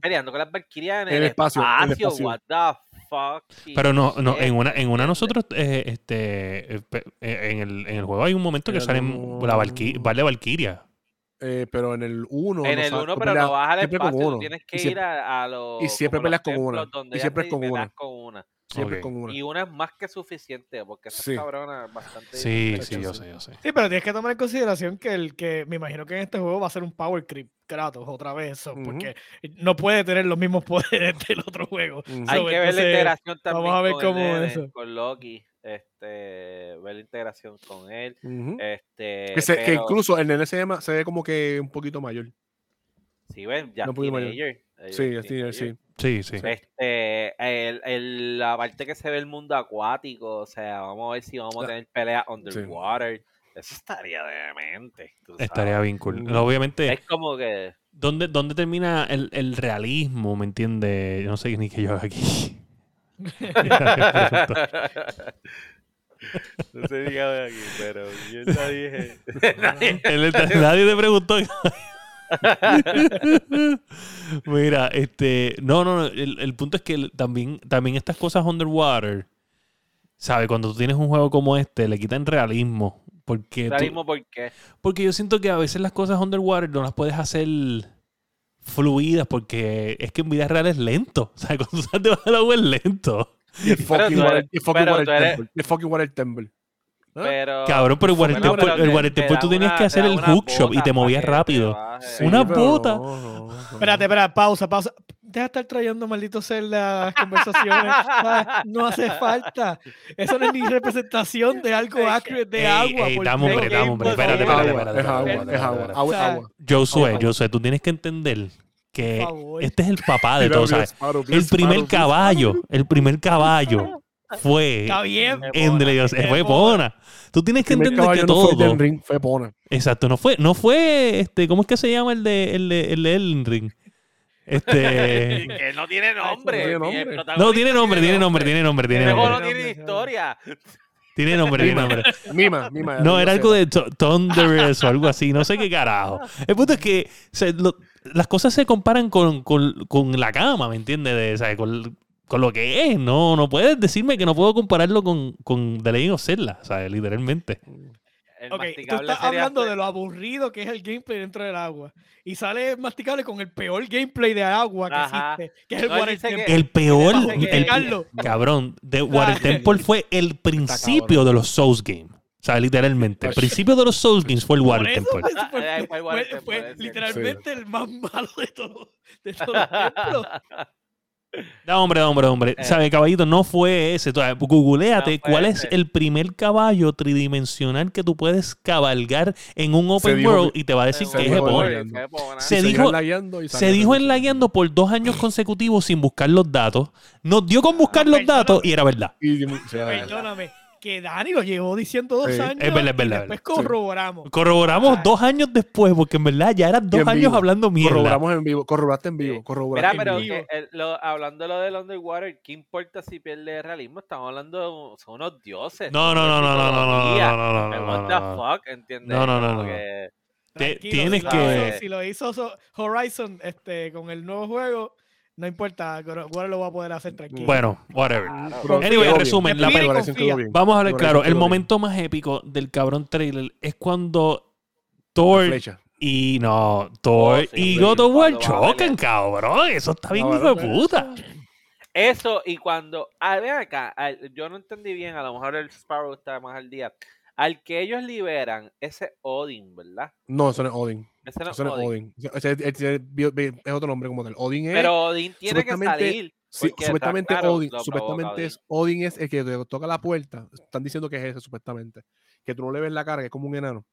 peleando con las Valkyrias en, el el espacio. What the fuck? Pero no, no, en una, en una nosotros, eh, este, eh, eh, en el, en el juego hay un momento que Pero salen no- la Vale Valkyria. Eh, pero en el 1. En el 1, pero no vas al espacio, tú tienes que ir siempre, a, a los. y siempre peleas con una, y siempre es con peleas una. con una. siempre con una. Y una es más que suficiente, porque esa Sí. cabrona es bastante. Sí, sí, yo sé, yo sé. Sí, pero tienes que tomar en consideración que el que me imagino que en este juego va a ser un power creep Kratos otra vez, so, porque no puede tener los mismos poderes del otro juego. Hay So, que ver la integración también vamos a ver con, cómo eso. con Loki. Este, ver la integración con él. Este, que, se- que incluso el nene se, llama- se ve como que un poquito mayor. Sí, ven, ya no teenager, Sí, es teenager. teenager, sí. Sí, sí. Este, el, el- la parte que se ve el mundo acuático, o sea, vamos a ver si vamos a La- tener peleas underwater. Eso estaría demente. Estaría bien cool. Obviamente, Es como que. ¿dónde, dónde termina el, el realismo? ¿Me entiendes? Yo no sé ni qué yo hago aquí. No se diga de aquí, pero yo ya dije. Nadie- Nadie te preguntó. Mira, este. No, no, no. El, el punto es que también, también estas cosas underwater. ¿Sabes? Cuando tú tienes un juego como este, le quitan realismo. Porque, tú- Realismo, ¿por qué? porque yo siento que a veces las cosas underwater no las puedes hacer fluidas porque es que en vida real es lento. O sea, cuando tú sales debajo del agua es lento. Y fucking water, temple. Pero. Cabrón, pero el temple da tú tenías una- que hacer el hookshot y te movías rápido. Sí, Una no, no, no. Espérate, espera, pausa, pausa. Deja de estar trayendo maldito Zelda a las conversaciones. Ah, No hace falta. Eso no es ni representación de algo accurate de Ey, agua. ey, por dame hombre, dame hombre. Espérate, espérate, espérate, Es agua, espérate, es agua, espérate, agua, O sea, agua. Josué, Agua. Josué, tú tienes que entender que este es el papá de todo, ¿sabes? El primer caballo, el primer caballo fue Está bien. en The Legend of- Qué fue. Pona. Tú tienes que entender que caballo no fue todo. Elden Ring, fue Pona. Exacto, no fue, no fue este, ¿cómo es que se llama el de el de, el de Elden Ring? Este Que no tiene nombre. tiene nombre. No, tiene nombre, tiene nombre, tiene nombre, tiene Ese juego nombre. no tiene historia. Tiene nombre, tiene nombre. Mima, Mima. No, era algo de Th- Thunderous o algo así, no sé qué carajo. El punto es que lo- las cosas se comparan con, con- con la cama, ¿me entiendes? De, ¿sabes? Con, con lo que es. No, no puedes decirme que no puedo compararlo con, con The Legend of Zelda, ¿sabes? Literalmente. El Ok, tú estás hablando de lo aburrido que es el gameplay dentro del agua. Y sale masticable con el peor gameplay de agua que Ajá. existe, que es el No, Water dice que- Temple. El peor, el, Explicarlo. cabrón, de Water Temple fue el principio de los Souls Games. O sea, literalmente. El Pues- principio de los Souls Games fue el Water Temple. fue, fue el fue- Temple, literalmente el más malo de todos de todos los templos. No, hombre, hombre, hombre. Eh. ¿Sabe, caballito? No fue ese. Googleate No fue cuál es el primer caballo tridimensional que tú puedes cabalgar en un open world y te va a decir se que es Epona. Pona. Se dijo- Se dijo en así. la guiando por dos años consecutivos sin buscar los datos. Nos dio con buscar Ah, los perdóname. datos y era verdad. Y- Perdóname, que Dani lo llevó diciendo dos Sí, años es verdad, es y verdad, después sí. corroboramos. Corroboramos Ah. dos años después, porque en verdad ya eran dos años vivo. hablando mierda. Corroboramos en vivo, corroboraste en vivo, Sí. corroboraste Mira, pero en vivo. vivo. que el- lo- hablando de lo del Underwater, ¿qué importa si pierde realismo? Estamos hablando de son unos dioses. No, no, no, no, no, no, no, no, no, no, no, What no, the no. fuck, ¿entiendes? No, no, no, no. Te- Tranquilo, tienes si lo que- hizo- si lo hizo Horizon este, con el nuevo juego, no importa, Water lo va a poder hacer tranquilo. Bueno, whatever. Pero Confía, Anyway, bien. resumen, la película-. Vamos a hablar claro. El momento más épico del cabrón trailer es cuando Thor y no, Thor Oh, sí, y God of War chocan, cabrón. Eso está bien, No, hijo de puta. Eso, y cuando. A ver acá, al- yo no entendí bien, a lo mejor el Sparrow está más al día. Al que ellos liberan, ese Odin, ¿verdad? No, eso no es Odin. Ese no es Eso no es Odin. Odin. Ese- ese- ese- ese- es otro nombre como tal. Odin es. Pero Odin tiene que salir. sí, supuestamente Odin, supuestamente es Odin es el que te toca la puerta. Están diciendo que es ese, supuestamente. Que tú no le ves la cara, que es como un enano.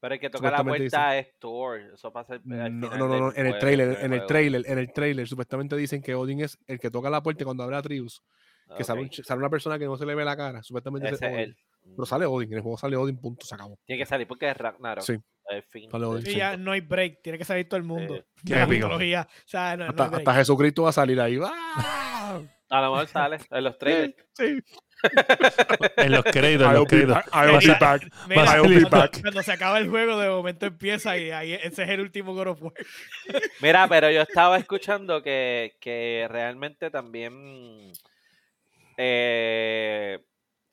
Pero el que toca la puerta es Thor. Eso pasa al No, no, no, no, en el trailer, en el trailer, en el trailer, supuestamente dicen que Odin es el que toca la puerta cuando abre a Trius, que sale, un sale una persona que no se le ve la cara, supuestamente ese es es Odin. él. Pero sale Odin, en el juego sale Odin, punto, se acabó. Tiene que salir porque es Ragnarok. Sí. Y ya no hay break, tiene que salir todo el mundo. Eh, Qué la. O sea, no, no Hasta, hasta Jesucristo va a salir ahí. ¡Ah! A lo mejor sale en los trailers. Sí. En los créditos, en los créditos. cuando se acaba el juego, de momento empieza y ahí ese es el último God of War. Mira, pero yo estaba escuchando que, que realmente también eh,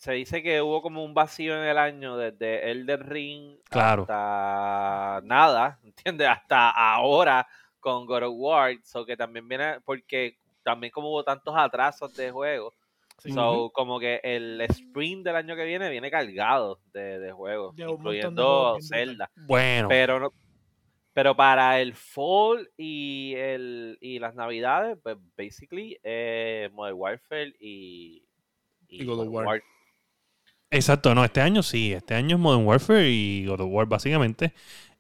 se dice que hubo como un vacío en el año desde Elder Ring Claro. hasta nada, ¿entiendes? Hasta ahora con God of War, so que también viene porque también como hubo tantos atrasos de juegos, Sí. so como que el sprint del año que viene viene cargado de, de juegos, de incluyendo. Zelda. Bueno, Pero no, pero para el fall y el y las navidades, pues basically eh, Modern Warfare y, Y God of Modern War. Exacto, no, este año sí, este año es Modern Warfare y God of War básicamente.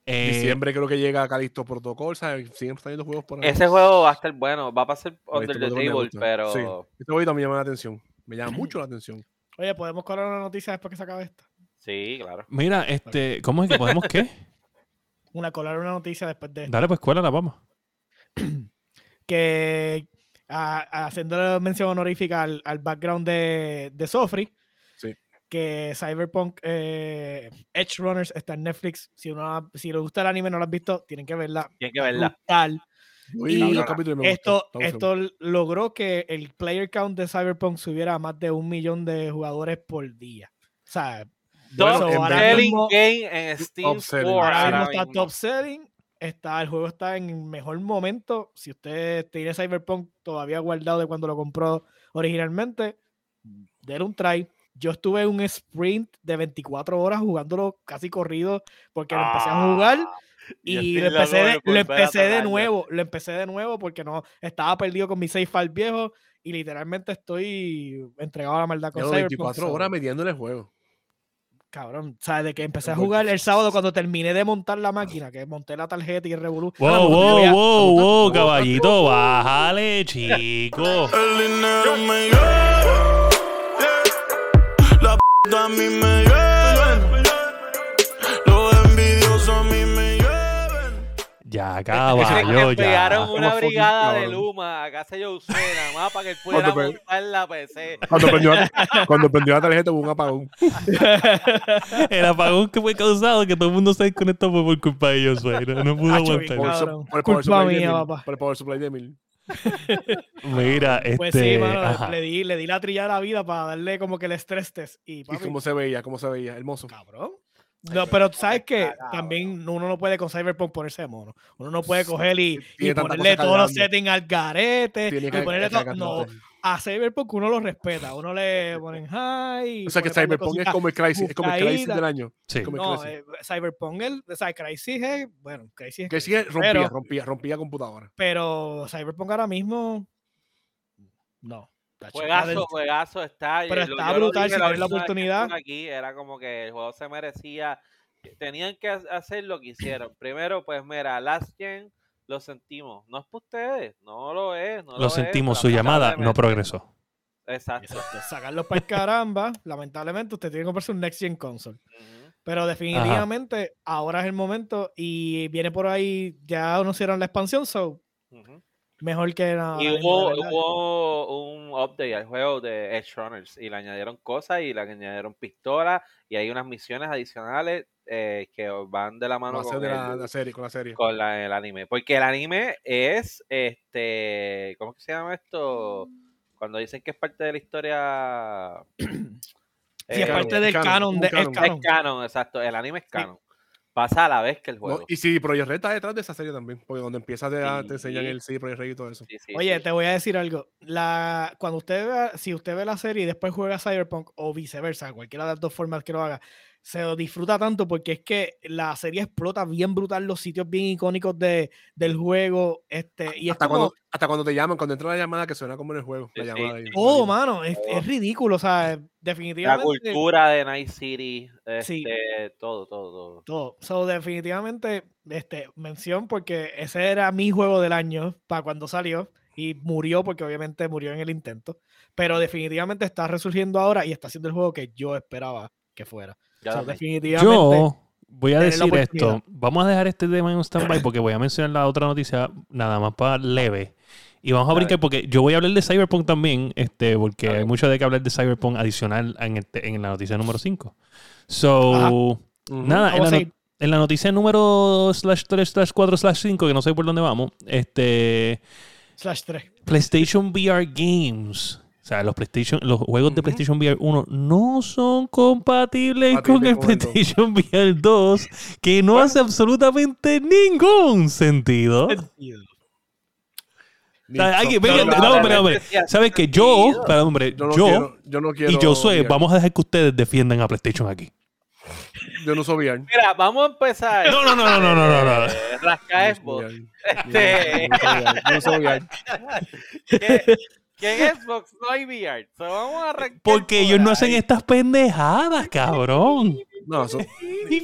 Eh, Diciembre creo que llega Calixto Protocol, ¿sabes? Siguen saliendo juegos por ahí. Ese juego va a estar bueno, va a pasar under the table, pero Sí. Este juego también me llama la atención. Me llama mucho la atención. Oye, ¿podemos colar una noticia después que se acabe esta? sí, claro. Mira, este, ¿cómo es que podemos qué? Una colar una noticia después de. Dale, pues, ¿cuál la vamos? Que a- haciendo mención honorífica al, al background de, de Sofri. Que Cyberpunk eh, Edge Runners está en Netflix. Si, uno, si les gusta el anime no lo han visto, tienen que verla. Tienen que verla. Brutal. Vi Y me Esto, esto logró que el player count de Cyberpunk subiera a más de un millón de jugadores por día. O sea, Top so, selling mismo- game en Steam. Store. ahora ahora mismo está top selling. Está, el juego está en mejor momento. Si usted tiene Cyberpunk todavía guardado de cuando lo compró originalmente, denle un try. Yo estuve en un sprint de 24 horas jugándolo casi corrido porque lo empecé a jugar Ah, y yo lo empecé, de, lo empecé nuevo, lo empecé de nuevo porque no estaba perdido con mi save file viejo y literalmente estoy entregado a la maldad con Cyberpunk. 24 so, horas metiéndole el juego. Cabrón, o sea, de que empecé a jugar el sábado cuando terminé de montar la máquina, que monté la tarjeta y el revolú. Wow, Ah, no, wow, a- wow, wow, caballito, bájale, chico. A mí me. Los envidiosos a mí me llevan. Ya, Dice caballo, que pegaron ya. una brigada de. Luma a casa de Josué, nada más para que él pudiera montar la PC. Cuando prendió, la- cuando prendió la tarjeta hubo un apagón. El apagón que fue causado que todo el mundo se desconectó fue por culpa de ellos, güey. No, no pudo aguantar. Por, por el Culpa power supply de mía, Emil, papá. Por el power supply de Emil. Mira, este. Pues sí, mano, ajá. le di, le di la trilla de la vida para darle como que el estrés test. Y, Y papi, cómo se veía, cómo se veía. Hermoso. cabrón. No, pero tú sabes que también uno no puede con Cyberpunk ponerse de mono. Uno no puede coger y, y ponerle todos los settings al garete y ponerle todo. No. A Cyberpunk uno lo respeta. Uno le ponen high. O sea que Cyberpunk es como el Crisis, es como el Crisis del año. Sí. como el No, Crisis. eh, Cyberpunk, el, o sea, Crisis es, bueno, Crisis es Crisis, rompía, pero, rompía, rompía computadora. pero Cyberpunk ahora mismo, no. Juegazo, del- juegazo está. Pero está yo brutal, dije si tienes la oportunidad. Aquí era como que el juego se merecía. Tenían que ha- hacer lo que hicieron. Primero, pues mira, Last Gen lo sentimos. No es para ustedes, no lo es. No Lo es, sentimos, su llamada no progresó. Exacto. Exacto, sacarlo para el caramba, lamentablemente usted tiene que comprarse un Next Gen console. Pero definitivamente ahora es el momento y viene por ahí, ya anunciaron la expansión, so Ujú. Mejor que nada. Y hubo, hubo un update al juego de Edge Runners y le añadieron cosas y le añadieron pistolas y hay unas misiones adicionales eh, que van de la mano con, el, la, la serie, con la serie. con la- el anime. Porque el anime es, este, ¿cómo es que se llama esto? Cuando dicen que es parte de la historia... Sí, es eh, parte del canon, canon, de, canon. es canon. canon, exacto. El anime es canon. Pasa a la vez que el No, juego. y sí, Project Red está detrás de esa serie también. Porque cuando empiezas de, te enseñan Sí. el CD Projekt Red y todo eso. Sí, sí, Oye, sí. te voy a decir algo. La, cuando usted vea, si usted ve la serie y después juega Cyberpunk o viceversa, cualquiera de las dos formas que lo haga, se lo disfruta tanto porque es que la serie explota bien brutal los sitios bien icónicos de, del juego. Este, y es Hasta, como cuando, hasta cuando te llaman, cuando entra la llamada que suena como en el juego. La Sí, llamada ahí. sí. todo, mano. Es, es ridículo. O sea, La definitivamente. cultura de Night City, este, Sí. todo, todo, todo. Todo. So, definitivamente, este, mención porque ese era mi juego del año para cuando salió y murió porque obviamente murió en el intento. Pero definitivamente está resurgiendo ahora y está haciendo el juego que yo esperaba que fuera. Ya So, también. definitivamente. Yo voy a decir esto. Vamos a dejar este tema en un stand-by porque voy a mencionar la otra noticia nada más para leve. Y vamos a brincar porque yo voy a hablar de Cyberpunk también, este, porque hay mucho de que hablar de Cyberpunk adicional en, este- en la noticia número 5. So, Ajá. Nada, en la, a no- seguir. en la noticia número slash 3 slash 4 slash 5, que no sé por dónde vamos, este, Slash 3. PlayStation VR Games. O sea, los PlayStation, los juegos de. PlayStation VR 1 no son compatibles con el con el dos. PlayStation VR 2, que no hace absolutamente ningún sentido. Ni O sea, hay que- so- venga, no, hombre, ¿Sabes que Yo, hombre, Yo no yo quiero, yo no quiero y Josué, VR. vamos a dejar que ustedes defiendan a PlayStation aquí. Yo no uso VR. Mira, vamos a empezar. No, no, no, no, no, no, no, no. Rasca Yo no Xbox. uso VR. Este- Yo no uso VR. Yo no uso VR. Que, en Xbox no hay VR. So, vamos a arrancar Porque por ellos no hacen ahí. estas pendejadas, cabrón. No, eso-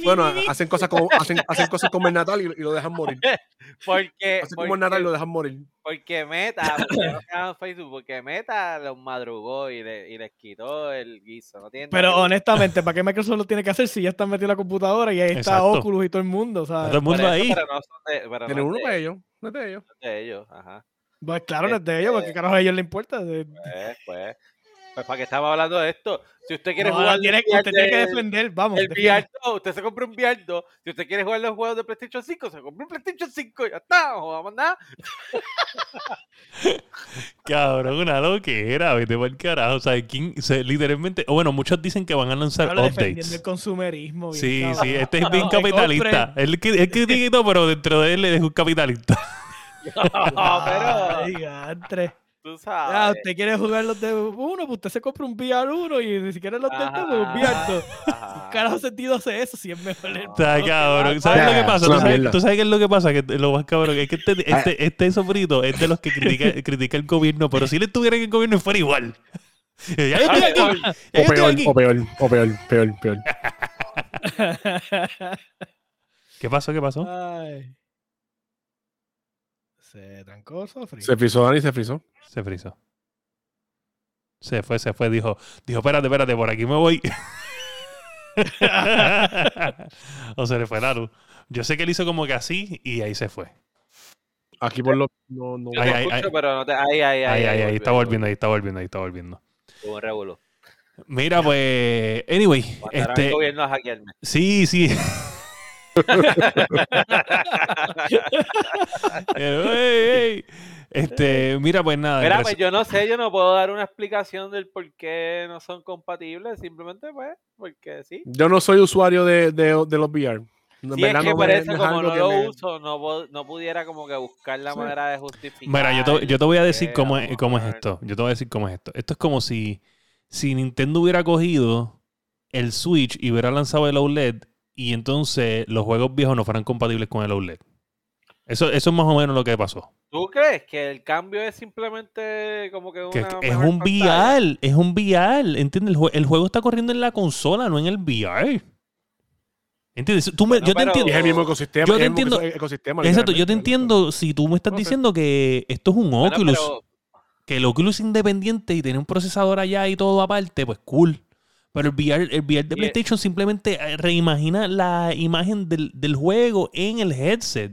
bueno, hacen cosas como hacen, hacen cosas como el Natal y, y lo dejan morir. Porque, Hacen como el Natal y porque, lo dejan morir. porque Meta, porque quedaban en Facebook, porque Meta los madrugó y, le- y les quitó el guiso. No tiene Pero nada honestamente, ¿para qué Microsoft lo tiene que hacer si ya están metidos en la computadora y ahí está Exacto. Oculus y todo el mundo? O sea, Todo el mundo eso, ahí. Pero no son de, pero no uno de, ellos. No es de ellos. no es de ellos. Ajá. Pues claro, no es de ellos, porque carajo a ellos les importa. Pues, pues, pues, ¿para qué estamos hablando de esto? Si usted quiere No, jugar tiene- VR usted tiene que defender, vamos. el. VR 2, usted se compra un VR 2. Si usted quiere jugar los juegos de PlayStation 5, se compra un PlayStation 5 y ya está. No jodamos nada. Cabrón, una loquera, vete por el carajo. O sea, ¿quién, o sea, literalmente, o bueno, muchos dicen que van a lanzar Habla defendiendo updates. el consumerismo. bien Sí, cabrón. sí, este es bien que capitalista. Él, cri- él critica y todo, pero dentro de él es un capitalista. No, pero tú Ah, sabes. usted quiere jugar los de uno, pues usted se compra un VR 1 y ni siquiera los Ajá, dos, pues un VR 2. ajá. carajo sentido hace eso si es mejor. Está cabrón. ¿Sabes lo que pasa? ¿Tú sabes, mierda. tú sabes qué es lo que pasa? Que lo más cabrón es que este, Ah. este, este sofrito es de los que critica, critica el gobierno, pero si le estuviera en el gobierno fuera igual. Ya yo estoy aquí. O ya peor, aquí. o peor, o peor, peor, peor. ¿Qué pasó? ¿Qué pasó? Ay. Se trancó Sofri. Se frizó Dani, se frizó. Se frizó. Se fue, se fue. Dijo, dijo, espérate, espérate, por aquí me voy. o se le fue la luz. Yo sé que él hizo como que así y ahí se fue. Aquí por lo no, no. Yo te escucho, ay. pero no te. Ahí, ahí, Ahí, ahí. ahí, ahí, está volviendo, ahí está volviendo, ahí está volviendo. Un revolú. Mira, pues, anyway, este, gobierno a hackearme. sí, sí. Este, mira, pues nada. Mira, pues yo no sé, yo no puedo dar una explicación del por qué no son compatibles, simplemente pues, porque sí. Yo no soy usuario de, de, de los VR. Si es que no es como no que lo me- uso, no, no pudiera como que buscar la Sí. manera de justificar. Mira, yo te, yo te voy a decir cómo es, cómo es esto. Yo te voy a decir cómo es esto. Esto es como si, si Nintendo hubiera cogido el Switch y hubiera lanzado el OLED y entonces los juegos viejos no fueran compatibles con el OLED. Eso, eso es más o menos lo que pasó. ¿Tú crees que el cambio es simplemente como que una Que es un pantalla? VR, es un VR, ¿entiendes? El, jue- el juego está corriendo en la consola, no en el VR. ¿Entiendes? Tú me- yo te Y es entiendo. el mismo ecosistema. Yo te entiendo- eco- ecosistema, Exacto, yo te entiendo si tú me estás No diciendo que esto es un Bueno, Oculus, pero- que el Oculus es independiente y tiene un procesador allá y todo aparte, pues cool. Pero el VR, el VR de PlayStation simplemente eh, reimagina la imagen del, del juego en el headset.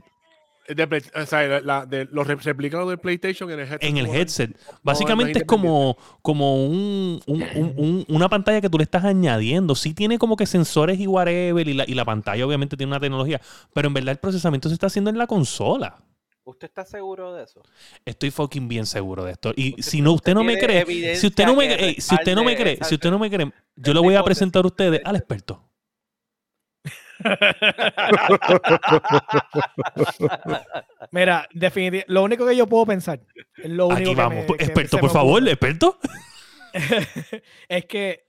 De Play- o sea, la- la- de los replicados del PlayStation en el headset. En el headset. Básicamente es como, como un, un- un- un- una pantalla que tú le estás añadiendo. Sí tiene como que sensores y whatever, y la, y la pantalla obviamente tiene una tecnología, pero en verdad el procesamiento se está haciendo en la consola. ¿Usted está seguro de eso? Estoy fucking bien seguro de esto. Y Usted- si no, usted no me cree, si usted no me, que si usted no me cree, si usted no me cree, yo le voy a presentar a ustedes al experto. Mira, definitivamente, lo único que yo puedo pensar, es lo único Aquí que vamos. me- que experto, por favor, experto. es que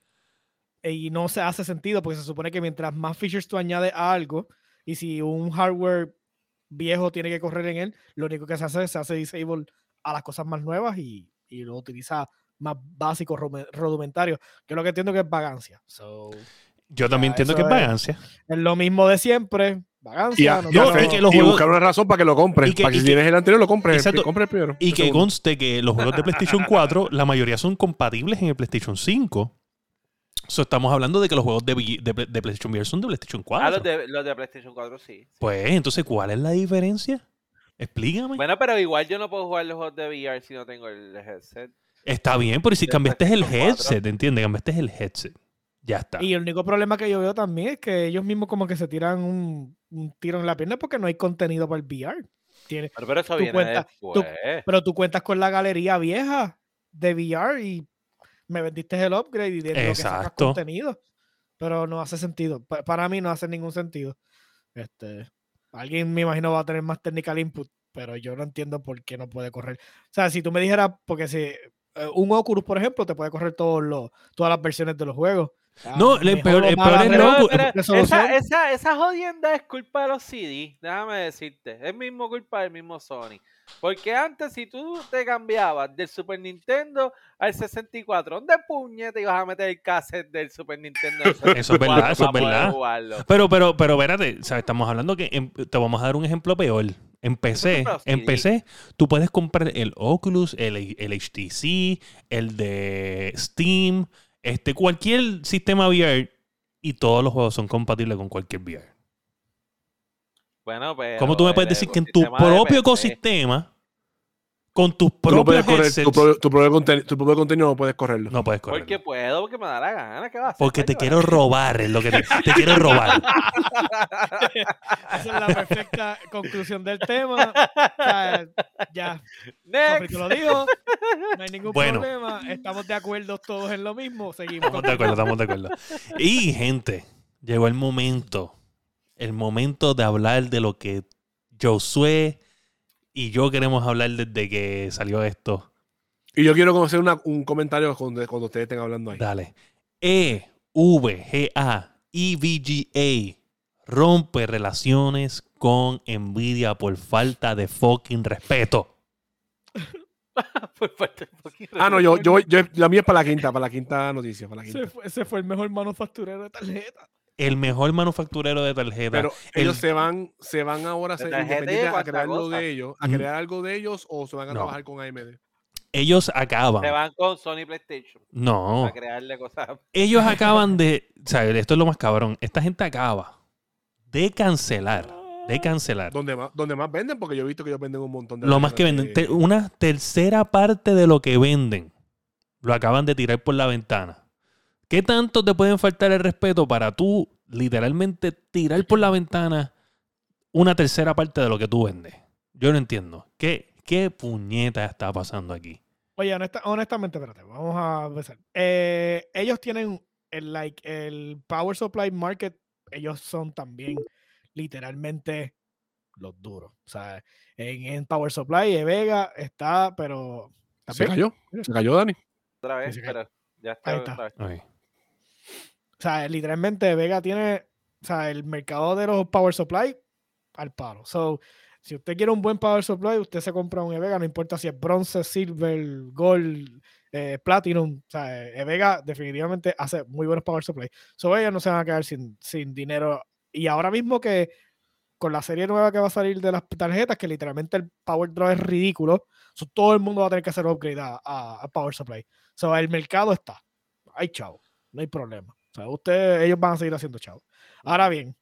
y no se hace sentido porque se supone que mientras más features tú añades a algo y si un hardware viejo tiene que correr en él, lo único que se hace es se hace disable a las cosas más nuevas y, y lo utiliza más básico, rudimentario, que es lo que entiendo que es vagancia. So, Yo también entiendo que es vagancia. es lo mismo de siempre, Y, vagancia. y a- No, tengo- y que los y juegos- buscar una razón para que lo compres. y que- para que si que- tienes el anterior, lo compres. Exacto. El, compres el primero. Y el que segundo. conste que los juegos de PlayStation 4, la mayoría son compatibles en el PlayStation 5. So, estamos hablando de que los juegos de, de, de PlayStation VR son de PlayStation 4. Ah, los de, los de PlayStation 4 sí. Pues, entonces, ¿cuál es la diferencia? Explícame. Bueno, pero igual yo no puedo jugar los juegos de VR si no tengo el headset. Está bien, pero si de cambiaste el PlayStation 4. headset, ¿entiendes? Cambiaste el headset. Ya está. Y el único problema que yo veo también es que ellos mismos como que se tiran un, un tiro en la pierna porque no hay contenido para el VR. Pero, pero eso viene cuenta- tu- después. pero tú cuentas con la galería vieja de VR y me vendiste el upgrade y de lo que sacas contenido. Pero no hace sentido. Pa- para mí no hace ningún sentido. Este, alguien me imagino va a tener más technical input, pero yo no entiendo por qué no puede correr. O sea, si tú me dijeras, porque si eh, un Oculus, por ejemplo, te puede correr todos los, todas las versiones de los juegos. Ah, No, el peor- el es resolución. esa, esa, esa jodienda es culpa de los CD, déjame decirte. Es mismo culpa del mismo Sony. Porque antes, si tú te cambiabas del Super Nintendo al 64, ¿dónde puñe te ibas a meter el cassette del Super Nintendo? al Eso es verdad, 64 eso es verdad. jugarlo? Pero, pero, pero, espérate, ¿sabes? estamos hablando que en- te vamos a dar un ejemplo peor. En PC, en sí. PC, tú puedes comprar el Oculus, el, el HTC, el de Steam, este, cualquier sistema VR y todos los juegos son compatibles con cualquier VR. Bueno, pero ¿Cómo tú me puedes decir que en tu propio ecosistema, con tus no propios correr tu propio, tu propio conten- tu propio contenido, no puedes correrlo. no puedes correr? Porque puedo, porque me da la gana. ¿Qué va a hacer? Porque te quiero robar, es lo que te, te quiero robar. Esa es la perfecta conclusión del tema. O sea, ya, Next. Lo dijo. No hay ningún Bueno. problema. Estamos de acuerdo todos en lo mismo. Seguimos. Estamos de acuerdo, estamos de acuerdo. Y, gente, llegó el momento. El momento de hablar de lo que Josué y yo queremos hablar desde que salió esto. Y yo quiero una- un comentario cuando, cuando ustedes estén hablando ahí. Dale. E, EVGA, EVGA rompe relaciones con Nvidia por falta de fucking respeto. Por falta de poquito Ah, no, yo, yo, yo- la mía es para la quinta, para la quinta noticia, para la Ese quinta. fue, ese fue el mejor manufacturero de tarjeta. El mejor manufacturero de tarjeta. Pero el- ellos se van, se van ahora a De ser independientes a crear algo de ellos, a crear algo de ellos o se van a No. trabajar con AMD. ellos acaban. Se van con Sony PlayStation No. a crearle cosas. ellos acaban de. O sea, esto es lo más cabrón. Esta gente acaba de cancelar. De cancelar. Donde más, donde más venden, porque yo he visto que ellos venden un montón de Lo más que tarjetas venden. de- una tercera parte de lo que venden lo acaban de tirar por la ventana. ¿Qué tanto te pueden faltar el respeto para tú literalmente tirar por la ventana una tercera parte de lo que tú vendes? Yo no entiendo. ¿Qué, qué puñeta está pasando aquí? Oye, honesta- honestamente, espérate, vamos a empezar. Eh, ellos tienen el, like, el Power Supply Market, ellos son también literalmente los duros. O sea, en, en Power Supply, de Vega está, pero... Se cayó, se cayó Dani. Otra vez, pero ya está. Ahí está. otra vez. Ay. O sea, literalmente Vega tiene, o sea, el mercado de los Power Supply al palo. So, si usted quiere un buen Power Supply, usted se compra un Evega, no importa si es bronce, silver, gold, eh, platinum. O sea, Evega definitivamente hace muy buenos Power Supply. So, ellos no se van a quedar sin, sin dinero. Y ahora mismo que con la serie nueva que va a salir de las tarjetas, que literalmente el Power Draw es ridículo, so, todo el mundo va a tener que hacer upgrade a, Power Supply. So, el mercado está. Ay, chao. No hay problema. O sea, ustedes, ellos van a seguir haciendo chavo. Ahora bien,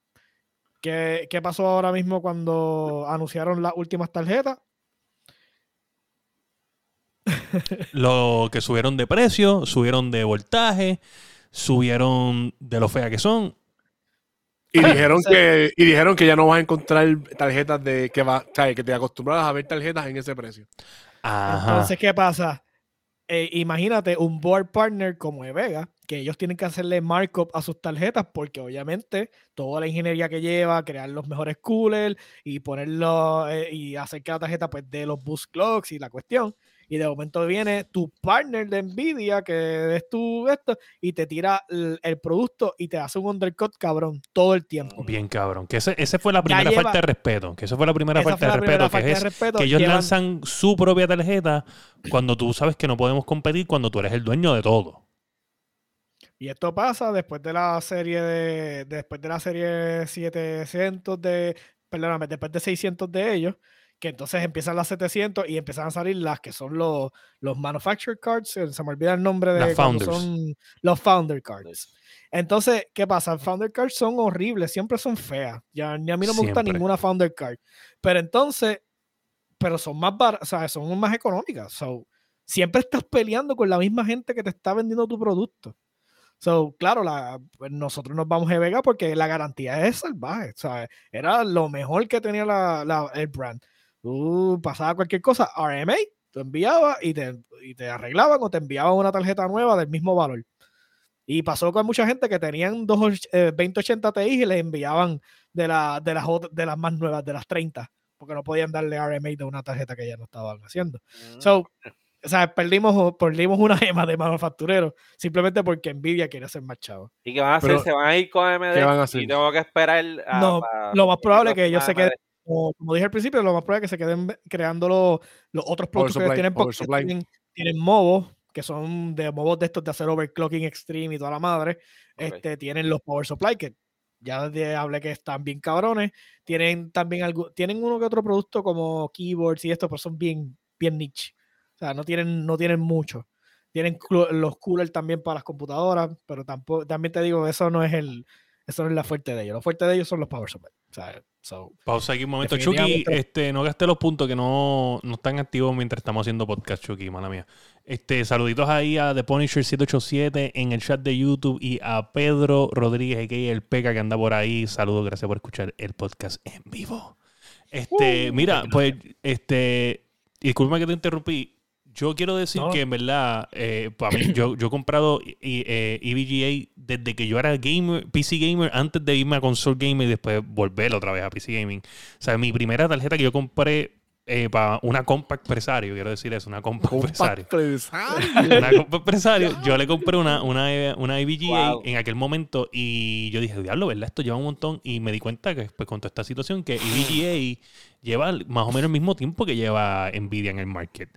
¿qué, qué pasó ahora mismo cuando anunciaron las últimas tarjetas? Lo que subieron de precio, subieron de voltaje, subieron de lo fea que son. Y dijeron Sí. que, y dijeron que ya no vas a encontrar tarjetas de que va, o sea, que te acostumbras a ver tarjetas en ese precio. Ajá. Entonces, ¿qué pasa? Eh, imagínate un board partner como Vega, que ellos tienen que hacerle markup a sus tarjetas porque obviamente toda la ingeniería que lleva, crear los mejores coolers y ponerlo eh, y hacer que la tarjeta pues dé los boost clocks y la cuestión. Y de momento viene tu partner de Nvidia, que es tu esto, y te tira el, el producto y te hace un undercut cabrón todo el tiempo. Bien cabrón. Que ese, ese fue la primera lleva- falta de respeto. Que esa fue la primera falta de primera respeto. falta que de es respeto. que ellos Llevan- lanzan su propia tarjeta cuando tú sabes que no podemos competir cuando tú eres el dueño de todo. Y esto pasa después de la serie de. Después de la serie 700 de. Perdóname, después de 600 de ellos. Que entonces empiezan las 700 y empiezan a salir las que son los, los manufacturer cards. Se me olvida el nombre de. Las founders. Son los founder cards. Entonces, ¿qué pasa? Founder cards son horribles, siempre son feas. Ya, ni a mí no me gusta ninguna founder card. Pero entonces, pero son más bar- o sea, son más económicas. So, siempre estás peleando con la misma gente que te está vendiendo tu producto. So, claro, la, pues nosotros nos vamos a Vega porque la garantía es salvaje. o sea, Era lo mejor que tenía la, la- el brand. Tú pasaba cualquier cosa, RMA, tú enviabas y te, y te arreglaban o te enviaban una tarjeta nueva del mismo valor. Y pasó con mucha gente que tenían dos, eh, 2080 Ti y les enviaban de, la, de, las, de las más nuevas, de las 30, porque no podían darle RMA de una tarjeta que ya no estaban haciendo. Mm. So, o sea, perdimos, perdimos una gema de manufacturero simplemente porque Nvidia quiere ser más chavo. ¿Y qué van a hacer? Pero, ¿Se van a ir con AMD? ¿qué van a hacer? Y tengo que esperar. a- No, lo más probable es que ellos se queden, como, como dije al principio, lo más probable es que se queden creando los, los otros productos que tienen porque tienen, tienen MOBO, que son de MOBOs de estos de hacer overclocking extreme y toda la madre. Este, tienen los power supply que ya de- hablé que están bien cabrones. Tienen también algo, tienen uno que otro producto como keyboards y esto, pero son bien, bien niche. O sea, no tienen, no tienen mucho. Tienen los coolers también para las computadoras, pero tampoco, también te digo, eso no es el, eso no es la fuerte de ellos. Lo fuerte de ellos son los power supply. So, Pausa aquí un momento. Chucky, este, no gasté los puntos que no, no están activos mientras estamos haciendo podcast, Chucky, mala mía. Este, saluditos ahí a The Punisher 787 en el chat de YouTube y a Pedro Rodríguez, que el Peca que anda por ahí. Saludos, gracias por escuchar el podcast en vivo. Este, mira, pues, este, disculpa que te interrumpí. Yo quiero decir No. que en verdad, eh, para mí, yo, yo he comprado i- eh, EVGA desde que yo era gamer, PC gamer, antes de irme a console gamer y después volver otra vez a PC gaming. O sea, mi primera tarjeta que yo compré para una compact presario, quiero decir eso, una compact presario. Compact empresario. Una compact presario, yo le compré una, una, eh, una EVGA Wow. en aquel momento y yo dije, diablo, ¿verdad? Esto lleva un montón. Y me di cuenta que pues, con toda esta situación que EVGA lleva más o menos el mismo tiempo que lleva Nvidia en el market.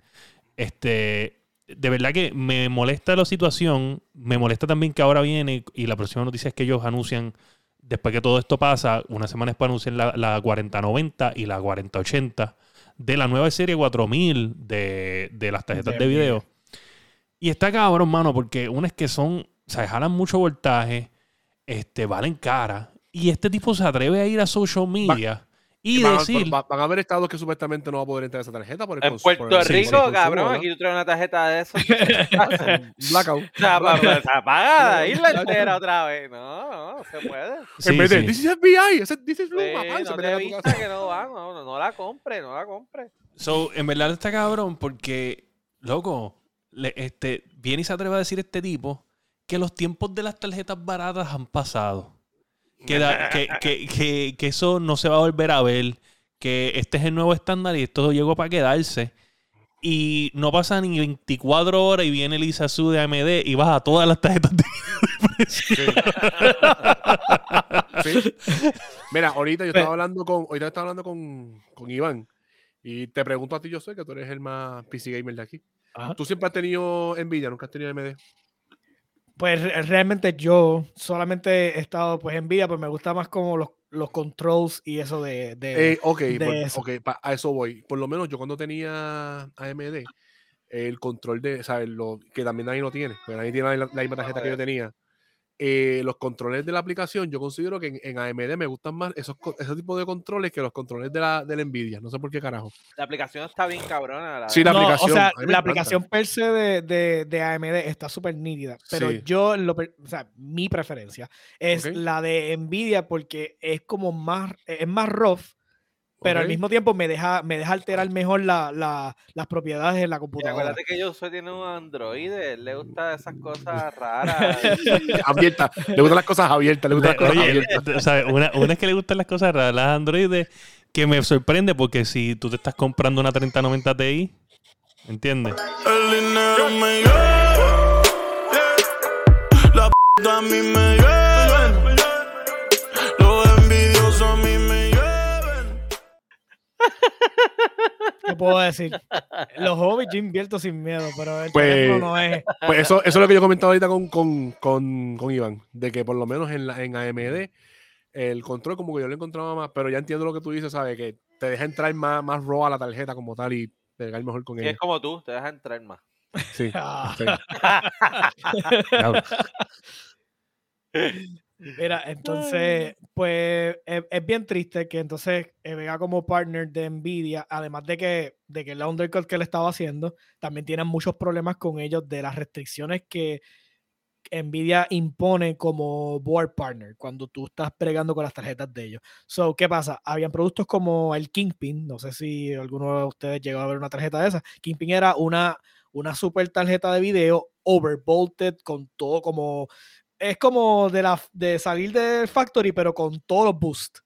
Este, de verdad que me molesta la situación, me molesta también que ahora viene y la próxima noticia es que ellos anuncian, después que todo esto pasa, una semana después anuncian la, la 4090 y la 4080 de la nueva serie 4000 de, de las tarjetas De de video. Y está cabrón, mano, porque una es que son, o sea, jalan mucho voltaje, este, valen cara, y este tipo se atreve a ir a social media y van, a- decir... va- van a haber estados que supuestamente no va a poder entrar esa tarjeta por el En Puerto por el- sí, Rico, sí, cabrón, consumo, aquí tú traes una tarjeta de eso. Blackout. Está apagada, isla entera otra vez. No, no, no se puede. Sí, en vez de, sí. this is FBI, this is se no te vista que no va, no, no, no la compre, no la compre. So, en verdad está cabrón porque, loco, le- este, viene y se atreve a decir este tipo que los tiempos de las tarjetas baratas han pasado. Que, da- que, que, que- que eso no se va a volver a ver. Que este es el nuevo estándar y esto llegó para quedarse. Y no pasa ni 24 horas y viene Lisa Su de AMD y baja todas las tarjetas de Sí. Mira, ahorita yo Pe- estaba hablando con, ahorita estaba hablando con, con Iván y te pregunto a ti, yo sé que tú eres el más PC gamer de aquí. Ajá. ¿Tú siempre has tenido Nvidia, nunca has tenido AMD? Pues re- realmente yo solamente he estado pues en vida, pues me gusta más como los, los controls y eso de... de- Eh, ok, de por- eso. ok, pa- a eso voy. Por lo menos yo cuando tenía AMD, el control de, ¿sabes? Lo, que también nadie lo tiene, porque nadie tiene la, la misma tarjeta que yo tenía. Eh, los controles de la aplicación, yo considero que en, en AMD me gustan más esos, co- ese tipo de controles que los controles de la, de la Nvidia. No sé por qué carajo. La aplicación está bien cabrona. La Sí, la No, aplicación, O sea, la aplicación per se de, de, de AMD está súper nítida. Pero Sí. yo, lo o sea, mi preferencia es Ok. la de Nvidia porque es como más, es más rough pero al mismo tiempo me deja, me deja alterar mejor la- la- las propiedades de la Y computadora. acuérdate que Josué tiene un Android, él le gusta esas cosas raras. Abierta. Le gustan las cosas abiertas. Le gustan las cosas Oye, abiertas. o sea, una, una es que le gustan las cosas raras, las androides, que me sorprende porque si tú te estás comprando una 3090 Ti, ¿entiendes? El dinero me lleva. La p a mí me llevan. ¿Qué puedo decir? Los hobbies yo invierto sin miedo, pero el Pues- teléfono no es. Pues eso, eso es lo que yo comentaba ahorita con, con, con, con Iván, de que por lo menos en, la, en AMD el control como que yo lo encontraba más, pero ya entiendo lo que tú dices, ¿sabes? Que te deja entrar más, más raw a la tarjeta como tal y pegar mejor con Y ella. es como tú, te deja entrar más. Sí, Ah. sí. Claro. Mira, entonces, pues es, es bien triste que entonces eh, Vega como partner de Nvidia, además de que, de que el undercut que le estaba haciendo, también tienen muchos problemas con ellos de las restricciones que Nvidia impone como board partner cuando tú estás pregando con las tarjetas de ellos. So, ¿qué pasa? Habían productos como el Kingpin, no sé si alguno de ustedes llegó a ver una tarjeta de esa. Kingpin era una, una super tarjeta de video overvolted con todo como es como de la de salir del factory pero con todos los boosts.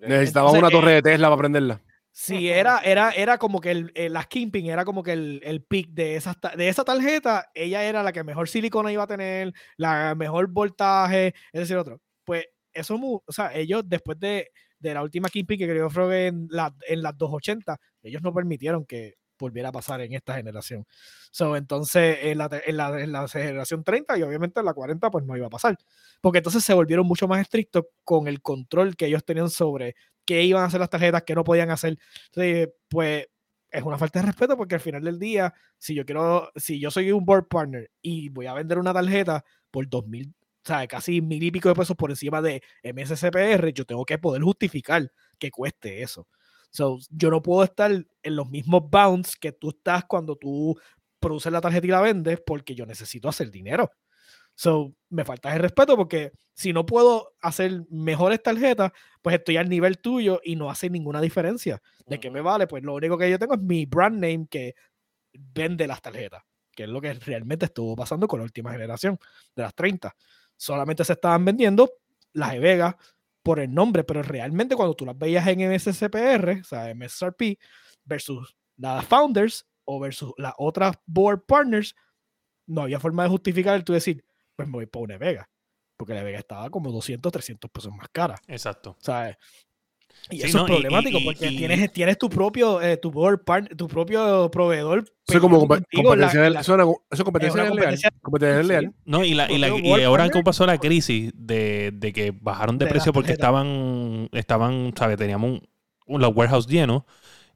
Necesitaba Entonces, una eh, torre de Tesla para prenderla. Sí, era, era, era como que el, el- las Kingpin era como que el, el pick de, esas, ta- de esa tarjeta, ella era la que mejor silicona iba a tener, la mejor voltaje, es decir, otro. Pues eso, o sea, ellos después de, de la última Kingpin que creó Frog en, la, en las 280, ellos no permitieron que volviera a pasar en esta generación. So, entonces, en la, en, la, en la generación 30 y obviamente en la 40, pues no iba a pasar. Porque entonces se volvieron mucho más estrictos con el control que ellos tenían sobre qué iban a hacer las tarjetas, qué no podían hacer. Entonces, pues es una falta de respeto porque al final del día, si yo quiero, si yo soy un board partner y voy a vender una tarjeta por dos mil, o sea, casi mil y pico de pesos por encima de MSCPR, yo tengo que poder justificar que cueste eso. So, yo no puedo estar en los mismos bounds que tú estás cuando tú produces la tarjeta y la vendes porque yo necesito hacer dinero. So, me falta el respeto porque si no puedo hacer mejores tarjetas, pues estoy al nivel tuyo y no hace ninguna diferencia. ¿De qué me vale? Pues lo único que yo tengo es mi brand name que vende las tarjetas, que es lo que realmente estuvo pasando con la última generación de las 30. Solamente se estaban vendiendo las de Vega por el nombre, pero realmente cuando tú las veías en MSCPR, o sea, MSRP, versus las Founders o versus las otras board partners, no había forma de justificar el tú decir, pues me voy por una Vega, porque la Vega estaba como 200, 300 pesos más cara. Exacto. ¿sabes? Y Sí, eso no, es problemático y- porque y- tienes, tienes tu propio eh, tu, board partner- tu propio proveedor. Eso es como contigo la- la- eso es competencia sí. desleal. No, y, la, y, la- y ahora cómo pasó la crisis de, de que bajaron de precio porque estaban, estaban, ¿sabes? Teníamos un, un los warehouse llenos.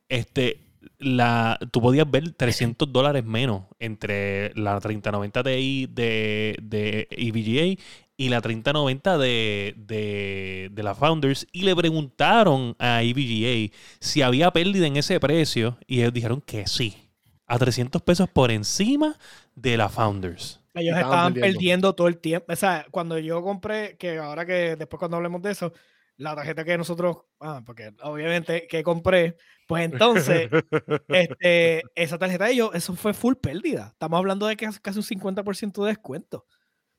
Este, la, tú podías ver 300 dólares menos entre la 3090 Ti de, de EVGA y la 3090 de, de, de la Founders. Y le preguntaron a EVGA si había pérdida en ese precio. Y ellos dijeron que sí. A 300 pesos por encima de la Founders. Ellos Estaban estaban perdiendo. perdiendo. todo el tiempo. O sea, cuando yo compré, que ahora que después cuando hablemos de eso, la tarjeta que nosotros, ah, porque obviamente que compré, pues entonces, este, esa tarjeta de ellos, eso fue full pérdida. Estamos hablando de que es casi un 50% de descuento.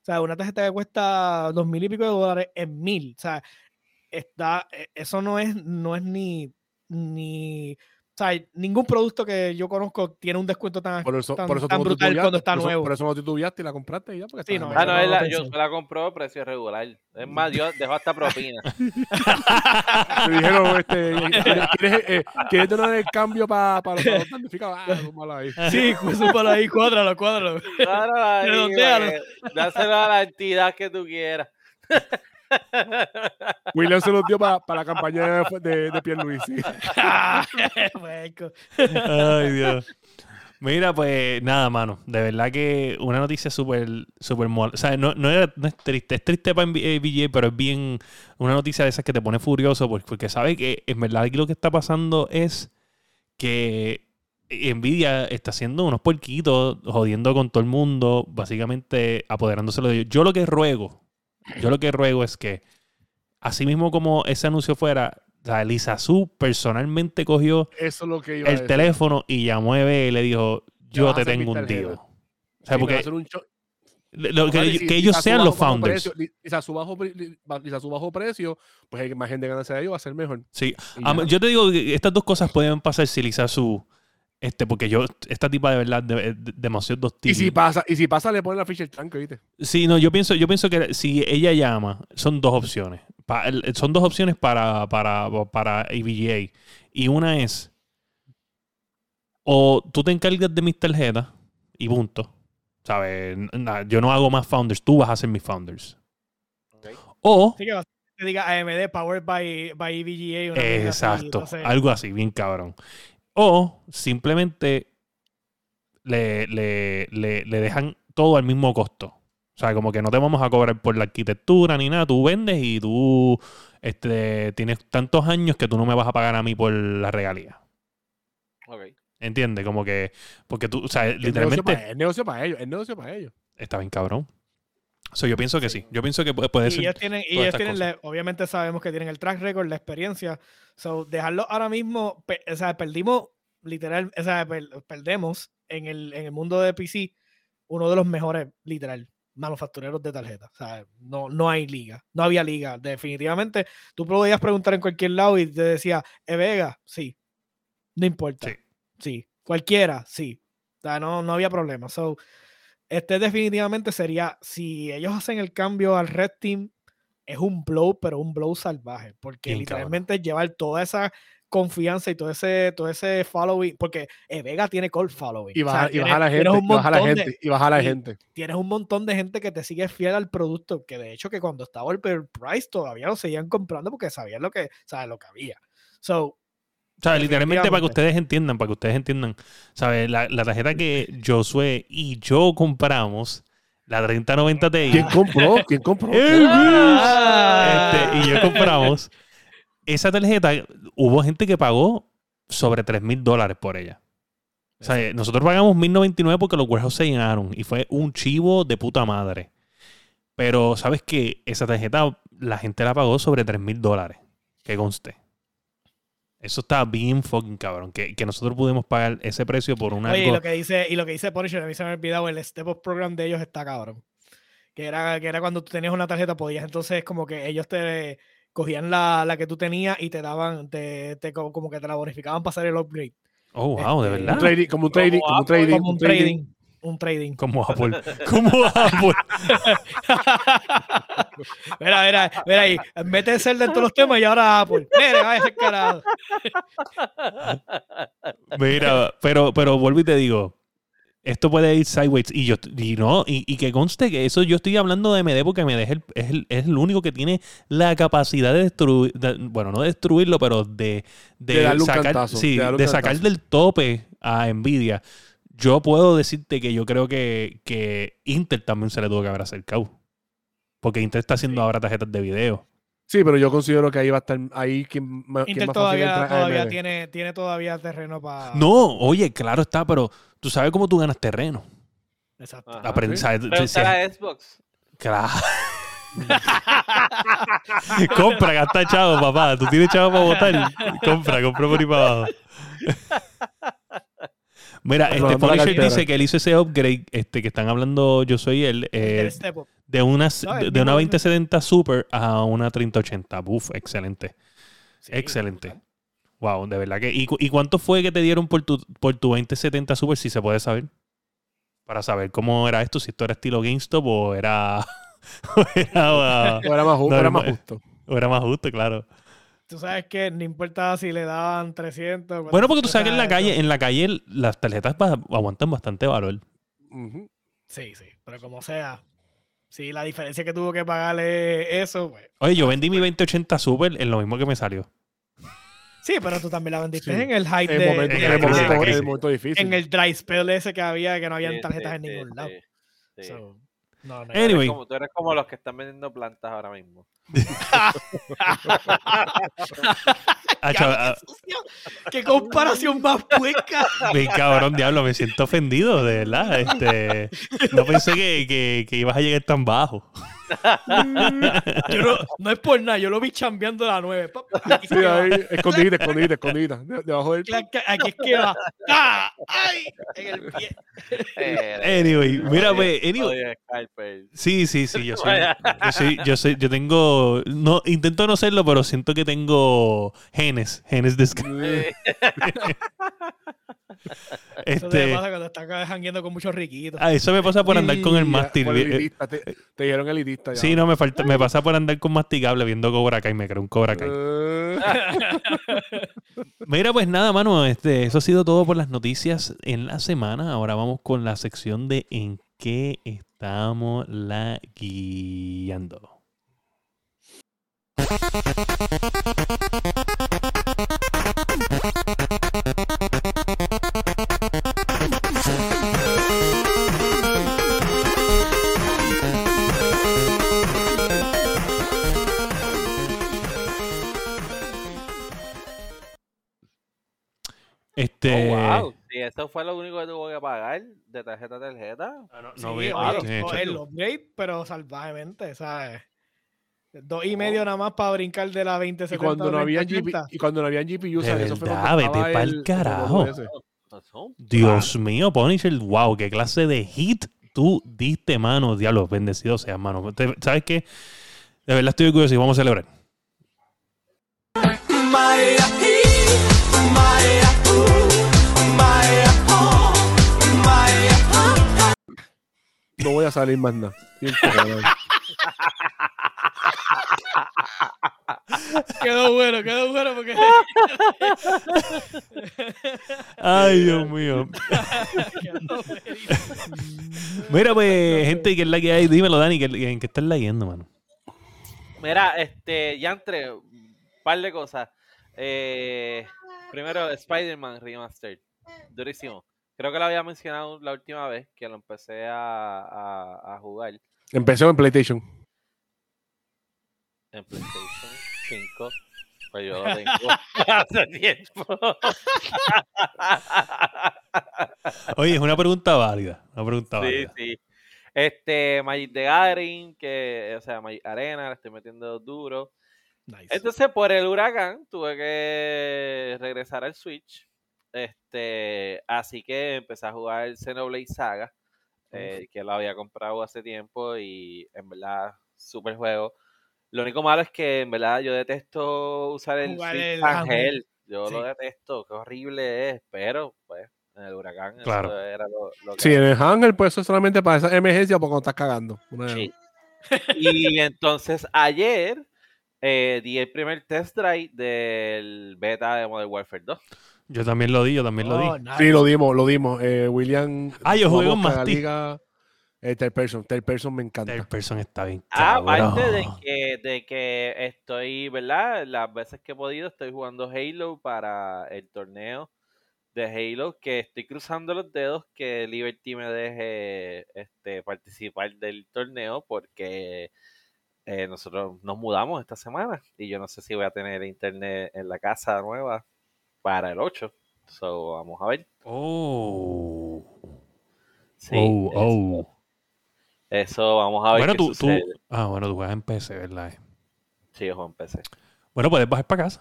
O sea, una tarjeta que cuesta dos mil y pico de dólares en mil. O sea, está, e- eso no es, no es ni, ni, o sea, ningún producto que yo conozco tiene un descuento tan, Por eso, tan, por eso tan brutal titubeaste, cuando está por eso- nuevo. Por eso no titubeaste y la compraste y ya. Porque Sí, no, Ah, no, no la, yo la compró a precio regular. Es más, yo dejó hasta propina. Te dijeron, este, ¿quieres, eh, ¿quieres tener el cambio para para los damnificados? Ah, tómalo ahí. Sí, pues para ahí, cuádralo, cuádralo. Claro, ahí, Dáselo a la entidad que tú quieras. William se los dio para la campaña de, de, de Pierluisi. Ay, Dios. Mira, pues nada, mano. De verdad que una noticia súper, súper mol- O sea, no, no, es triste. Es triste para VJ, pero es bien una noticia de esas que te pone furioso porque, porque sabe que en verdad aquí lo que está pasando es que Nvidia está haciendo unos puerquitos, jodiendo con todo el mundo, básicamente apoderándoselo de ellos. Yo lo que ruego, yo lo que ruego es que, así mismo como ese anuncio fuera, Lisa Su personalmente cogió Eso es lo que a el teléfono y llamó a Eve y le dijo, yo a te tengo un deal. O sea, Sí, a porque un lo- que, si ellos Lizazu sean bajo- los bajo founders. Lizazu bajo, pri- li- ba- Lizazu bajo precio, pues hay más gente ganándose de ellos, va a ser mejor. Sí. Ah, yo te digo que estas dos cosas pueden pasar si Lisa Su, este, porque yo, esta tipa de verdad, de- de- demasiado y hostil. si pasa, y si pasa, le ponen la ficha el tranque, ¿viste? Sí, no, yo pienso, yo pienso que si ella llama, son dos opciones. Pa- son dos opciones para, para, para ABGA. Y una es, o tú te encargas de mis tarjetas y punto. ¿Sabes? Yo no hago más founders, tú vas a ser mis founders. O, Así que que diga AMD Powered by, by EVGA. una mierda así, exacto, entonces- algo así, bien cabrón. O simplemente le, le, le, le dejan todo al mismo costo. O sea, como que no te vamos a cobrar por la arquitectura ni nada. Tú vendes y tú este, tienes tantos años que tú no me vas a pagar a mí por la regalía. Ok. ¿Entiendes? Como que, porque tú, o sea, literalmente es negocio para ellos, es negocio para ellos. está bien cabrón. So, yo pienso que sí. Yo pienso que puede, puede Y ser. ellos tienen, y ellos tienen la- obviamente sabemos que tienen el track record, la experiencia. So, dejarlo ahora mismo, pe- o sea, perdimos, literal, o sea, per- perdemos en el, en el mundo de PC uno de los mejores, literal, manufactureros de tarjetas. O sea, no, no hay liga, no había liga. Definitivamente, tú podías preguntar en cualquier lado y te decía, ¿E Vega? Sí. No importa. Sí. Sí. Cualquiera, sí. O sea, no, no había problema. So, este definitivamente sería, si ellos hacen el cambio al Red Team, es un blow, pero un blow salvaje, porque Bien cabrón. literalmente llevar toda esa confianza y todo ese, todo ese following, porque eh, Vega tiene cold following. Y o sea, baja, y tienes- baja la tienes gente, un y baja la montón de- gente, y baja la gente. tienes un montón de gente que te sigue fiel al producto, que de hecho que cuando estaba el price todavía lo seguían comprando porque sabían lo que, sabes, lo que había. So, O sea, literalmente para que ustedes entiendan, para que ustedes entiendan, ¿sabes? La, la tarjeta que Josué y yo compramos, la 3090 Ti, ¿Quién compró? ¿Quién compró? ¡El Ah. este, y yo compramos, esa tarjeta, hubo gente que pagó sobre 3 mil dólares por ella. O sea, nosotros pagamos 1099 porque los warehouses se llenaron y fue un chivo de puta madre. Pero, ¿sabes qué? Esa tarjeta la gente la pagó sobre 3 mil dólares. Que conste. Eso está bien fucking cabrón. Que, que nosotros pudimos pagar ese precio por un Oye, y algo. lo que dice, y lo que dice Punisher, a mí se me ha olvidado, el Step Up Program de ellos está cabrón. Que era, que era cuando tú tenías una tarjeta, podías entonces como que ellos te cogían la, la que tú tenías y te daban, te, te co- como que te la bonificaban para hacer el upgrade. Oh, wow, de este, verdad. Un trading, como un trading, como un Apple, trading, Como un trading. Un trading. Como Apple. Como Apple. mira, mira, mira ahí. En vez de ser de todos los temas y ahora Apple. Mira, vaya ese carajo. Mira, pero, pero vuelvo y te digo, esto puede ir sideways. Y yo y no, y, y que conste que eso yo estoy hablando de MD porque MD es el, es el, es el único que tiene la capacidad de destruir, de- bueno, no de destruirlo, pero de, de, De sacar, cantazo, sí, de de sacar cantazo. del tope a Nvidia. Yo puedo decirte que yo creo que, que Intel también se le tuvo que haber acercado. Porque Intel está haciendo ahora tarjetas de video. Sí, pero yo considero que ahí va a estar, ahí quien, más fácil todavía, tiene, tiene todavía terreno para. No, oye, claro está, pero tú sabes cómo tú ganas terreno. Exacto. Ajá. Aprende- sí. sabes, Pero sí, está la Xbox. Claro. compra, gasta chavo, papá. Tú tienes chavo para votar. Compra, compra por ahí para abajo. Mira, este Punisher dice que él hizo ese upgrade, este que están hablando yo soy él, eh, de una, No, de una mismo- 2070 Super a una 3080. Buf, excelente. Sí, excelente. brutal. Wow, de verdad que. ¿Y, cu- y cuánto fue que te dieron por tu, por tu 2070 Super, si se puede saber? Para saber cómo era esto, si esto era estilo GameStop o era. o era, O era más, ju- No, era más eh. justo. o era más justo, claro. Tú sabes que no importa si le daban 300. Bueno, porque tú sabes que en la 400, calle, en la calle las tarjetas aguantan bastante valor. Sí, sí, pero como sea. Si la diferencia que tuvo que pagarle eso, pues. Oye, yo vendí mi 2080 Super en lo mismo que me salió. Sí, pero tú también la vendiste Sí. en el hype de. el momento, el momento- el difícil. en el dry spell ese que había que no habían Sí, tarjetas sí, en sí, ningún lado. sí, sí. So, no, no, Tú eres Anyway. como- tú eres como los que están vendiendo plantas ahora mismo. Ah, ¡Qué comparación más puerca! mi cabrón, diablo, me siento ofendido, de verdad. Este, no pensé que, que- que ibas a llegar tan bajo. Yo no, no es por nada, yo lo vi chambeando la 9. Pa, pa, Aquí, es Sí, ahí, escondida, escondida, escondida. de- Debajo del. aquí es que va. ¡Ah! ¡Ay! En el pie. Eh, Anyway, mira, pues, anyway. Sí, sí, sí, yo soy, yo soy, yo soy, yo tengo, no, intento no serlo, pero siento que tengo genes, genes de Sky. Eh, Eso te Este, pasa cuando estás jangueando con muchos riquitos. ah, eso me pasa por andar con el mástil. eh, elitista, te, te dijeron ya. Sí, no, me falta, me pasa por andar con masticable viendo Cobra Kai, me creo un Cobra Kai. Mira, pues nada, mano, este, eso ha sido todo por las noticias en la semana. Ahora vamos con la sección de en qué estamos la guiando. Este. oh, wow. Sí, eso fue lo único que tuvo que pagar de tarjeta a tarjeta. Ah, no, Sí, no vi- oye, o- chacho. el upgrade, pero salvajemente, ¿sabes? Dos y medio nada más para brincar de la 20 y cuando no había GP, y cuando no había GPU, eso fue lo que verdad, vete pa'l el- carajo. Dios mío, Punisher, wow, qué clase de hit tú diste, mano. Diablo, bendecido seas, mano. ¿Sabes qué? De verdad estoy orgulloso y vamos a celebrar. No voy a salir más nada. Quedó bueno, quedó bueno porque Ay, Dios mío. Mira, pues, gente, ¿qué es la que hay? Dímelo, Dani, ¿qué- ¿en qué estás leyendo, mano? Mira, este, ya entre un par de cosas. Eh, primero, Spider-Man Remastered. Durísimo. Creo que lo había mencionado la última vez que lo empecé a, a- a jugar Empezó en PlayStation. en PlayStation 5. Pues yo lo tengo hace tiempo. Oye, es una pregunta válida. Una pregunta Sí, válida. sí. Este, Magic the Gathering, que, o sea, Magic Arena, le estoy metiendo duro. Nice. Entonces, por el huracán, tuve que regresar al Switch. Este, así que empecé a jugar el Xenoblade Saga, eh, que lo había comprado hace tiempo y en verdad, super juego. Lo único malo es que en verdad yo detesto usar el el Ángel. Yo lo Sí. detesto, qué horrible es, pero pues en el huracán Claro. eso era lo, lo que Sí, en el Hangar, pues eso es solamente para esa emergencia porque cuando estás cagando. Sí. Y entonces ayer eh, di el primer test drive del beta de Modern Warfare 2. Yo también lo di, yo también lo Oh, di. nice. Sí, lo dimos, lo dimos. Eh, William. Ah, yo jugué con jugamos cada Masti. liga. Eh, third person. Third person me encanta. Person está bien. Aparte de que, de que estoy, ¿verdad? Las veces que he podido estoy jugando Halo para el torneo de Halo, que estoy cruzando los dedos que Liberty me deje este, participar del torneo porque eh, nosotros nos mudamos esta semana y yo no sé si voy a tener internet en la casa nueva para el 8. So, vamos a ver. Oh. Sí, oh, eso, oh. eso vamos a ver Bueno, qué tú, tú. Ah, bueno, tú juegas en PC, ¿verdad? Sí, yo juego en PC. Bueno, puedes bajar para casa.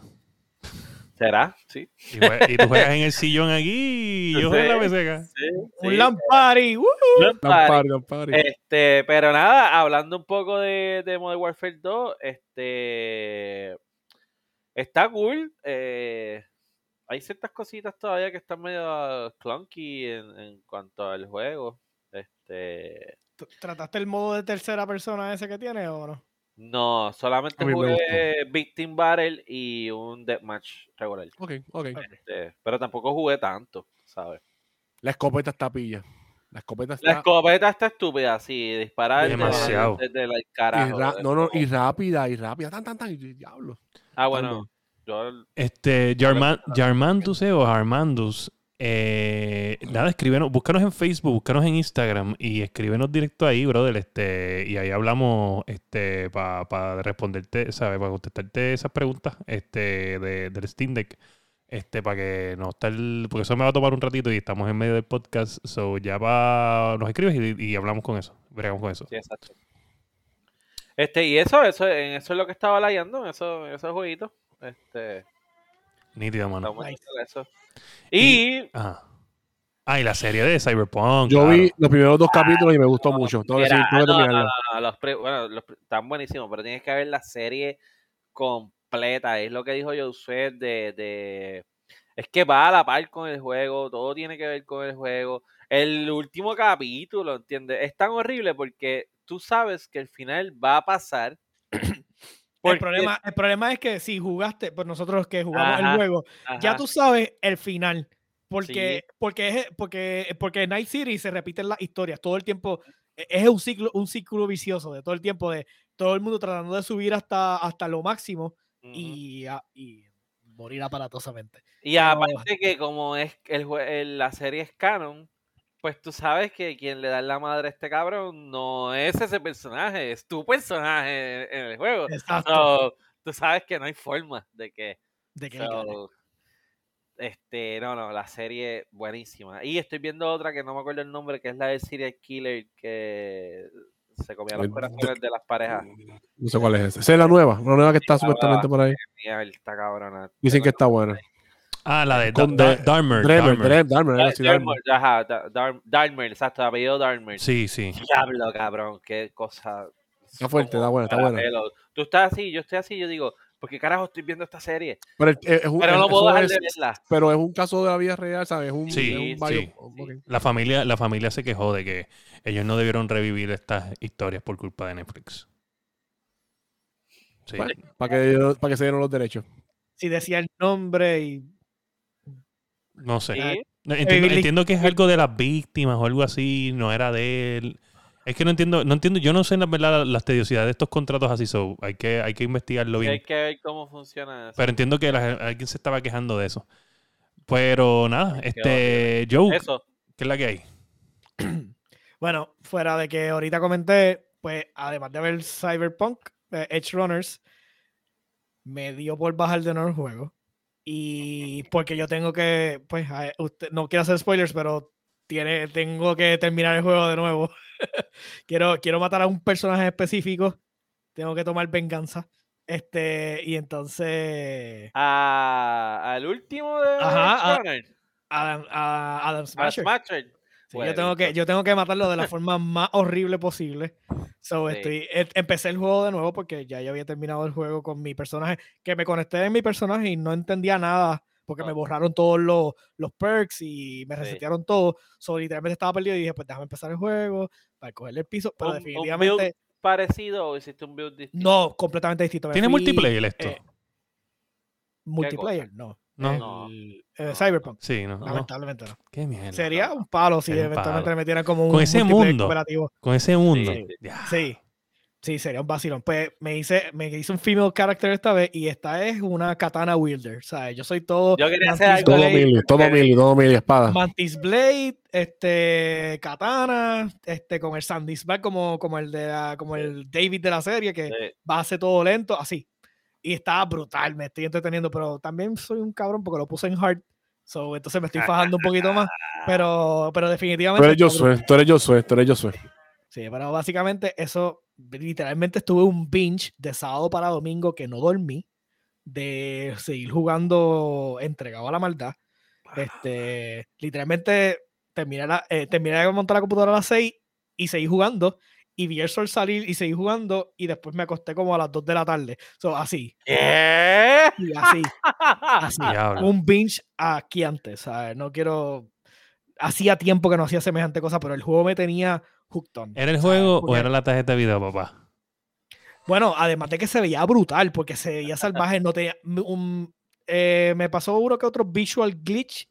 ¿Será? Sí. Y, y tú juegas en el sillón aquí y yo juego en la Sí. PC acá. sí, Un sí. Lampari. ¡woo! Lampari, Lampari. Este, pero nada, hablando un poco de, de Modern Warfare 2, este está cool. eh, hay ciertas cositas todavía que están medio clunky en, en cuanto al juego. Este, ¿Tú ¿Trataste el modo de tercera persona ese que tiene o no? no, solamente jugué Victim Battle y un Deathmatch regular. Ok, ok. Este, pero tampoco jugué tanto, ¿sabes? La escopeta está pilla. La escopeta está. La escopeta está estúpida, sí, disparar desde- Demasiado. desde y carajo. ra- es no, no, y rápida, y rápida. Tan, tan, tan. y diablo. Ah, bueno, yo Este, Jarman, Jarmandus eh, o Armandus, eh, nada, escríbenos, búscanos en Facebook, búscanos en Instagram y escríbenos directo ahí, brother, este, y ahí hablamos, este, para responderte, ¿sabes? Para contestarte esas preguntas, este, de, del Steam Deck, este, para que no estar, porque eso me va a tomar un ratito y estamos en medio del podcast, so ya va, nos escribes y, y hablamos con eso, bregamos con eso. Sí, exacto. Este, y eso, eso, en eso es lo que estaba layando, en eso, en esos jueguitos. Este, Nítido, mano. bueno Nice. eso. Y Ajá. Ah, y la serie de Cyberpunk. Yo claro. vi los primeros dos capítulos y me gustó mucho. Tengo que, Mira, decir- tengo que no, no, terminarla. no, no, los pre- bueno, los pre- están buenísimos, pero tienes que ver la serie completa. Es lo que dijo Josué de, de- Es que va a la par con el juego, todo tiene que ver con el juego. El último capítulo, ¿entiendes? Es tan horrible porque tú sabes que el final va a pasar. El problema, el problema es que si jugaste, pues nosotros que jugamos Ajá, el juego, ya tú sabes el final. Porque, Sí. porque, es, porque, porque Night City se repiten las historias todo el tiempo. e- Es un ciclo, un ciclo vicioso de todo el tiempo de todo el mundo tratando de subir hasta, hasta lo máximo ujú. y, morir aparatosamente. Y Pero- aparte que como es el- la serie es canon, pues tú sabes que quien le da la madre a este cabrón no es ese personaje, es tu personaje en, en el juego. Exacto. So, tú sabes que no hay forma de que... de que so, este, no, no, la serie buenísima. Y estoy viendo otra que no me acuerdo el nombre, que es la del serial killer que se comía los Ay, corazones de las parejas. No sé cuál es esa. Esa es la nueva, la nueva que está la supuestamente por ahí. Mierda, está cabrona. Dicen que está buena. Ah, la de Dahmer. Dahmer. Dahmer, Dahmer. Ajá, Da- Dar- Darmer, exacto, apellido Darmer. Sí, sí. Diablo, cabrón, qué cosa. Está fuerte, está buena, está buena. caramelo. Tú estás así, yo estoy así, yo digo, ¿por qué carajo estoy viendo esta serie? Pero, es- es un- Pero no puedo dejar es- de verla. pero es un caso de la vida real, ¿sabes? Es un, Sí, es un sí, ok. La familia, la familia se quejó de que ellos no debieron revivir estas historias por culpa de Netflix. Sí. Bueno, para que, para que se dieran los derechos. Si decía el nombre y No sé. Sí, Entiendo, que es algo de las víctimas o algo así, no era de él. Es que no entiendo, no entiendo, yo no sé la verdad las tediosidades de estos contratos así, so hay que, hay que investigarlo sí, hay bien. que ver cómo funciona eso. Pero entiendo que la- alguien se estaba quejando de eso. Pero nada, este, Joe, Eso, ¿qué es la que hay? Bueno, fuera de que ahorita comenté, pues además de ver Cyberpunk, eh, Edge Runners, me dio por bajar de nuevo el juego. Y porque yo tengo que, pues, usted, no quiero hacer spoilers, pero tiene, tengo que terminar el juego de nuevo. quiero, quiero matar a un personaje específico. Tengo que tomar venganza. Este, y entonces. a- al último de Ajá, a- Adam, a Adam a Smasher. Sí, yo, tengo que, yo tengo que matarlo de la forma más horrible posible. So, Sí. estoy, e- empecé el juego de nuevo porque ya yo había terminado el juego con mi personaje, que me conecté en mi personaje y no entendía nada porque me borraron todos los, los perks y me Sí. resetearon todo. So, literalmente estaba perdido y dije, pues déjame empezar el juego para cogerle el piso, pero Un- un build definitivamente parecido o hiciste un build distinto. no, completamente distinto. Me ¿Tiene fui, multiplayer esto? eh, multiplayer, no. No. No. El- eh, Cyberpunk, Sí, no, lamentablemente no. Qué mierda. Sería un palo si eventualmente palo. le metieran como un Con ese mundo. cooperativo. Con ese mundo. Sí. Sí, sí, sería un vacilón. Pues me hice, me hice un female character esta vez y esta es una katana wielder. O sea, yo soy todo. Yo quería hacer Mantis algo Todo Blade, mili, todo mili, todo mili, espada. Mantis Blade, este, katana, este, con el Sandisbar como, como el de la- como el David de la serie, que Sí. va a hacer todo lento, así. Y está brutal, me estoy entreteniendo, pero también soy un cabrón porque lo puse en hard. So, entonces me estoy fajando un poquito más. Pero, pero Tú definitivamente. eres está Josué, tú eres Josué, tú eres Josué. Sí, pero básicamente eso, literalmente estuve un binge de sábado para domingo que no dormí, de seguir jugando entregado a la maldad. Este, literalmente terminé, la- eh, terminé de montar la computadora a las 6 y seguí jugando. Y vi el sol salir y seguí jugando y después me acosté como a las 2 de la tarde. So, así, ¿Qué? y así, así. Diablo. Un binge aquí antes, ¿sabes? No quiero... Hacía tiempo que no hacía semejante cosa, pero el juego me tenía hooked on. ¿Era el ¿sabes? juego o era la tarjeta de video, papá? Bueno, además de que se veía brutal, porque se veía salvaje, no tenía un, eh, me pasó uno que otro visual glitch,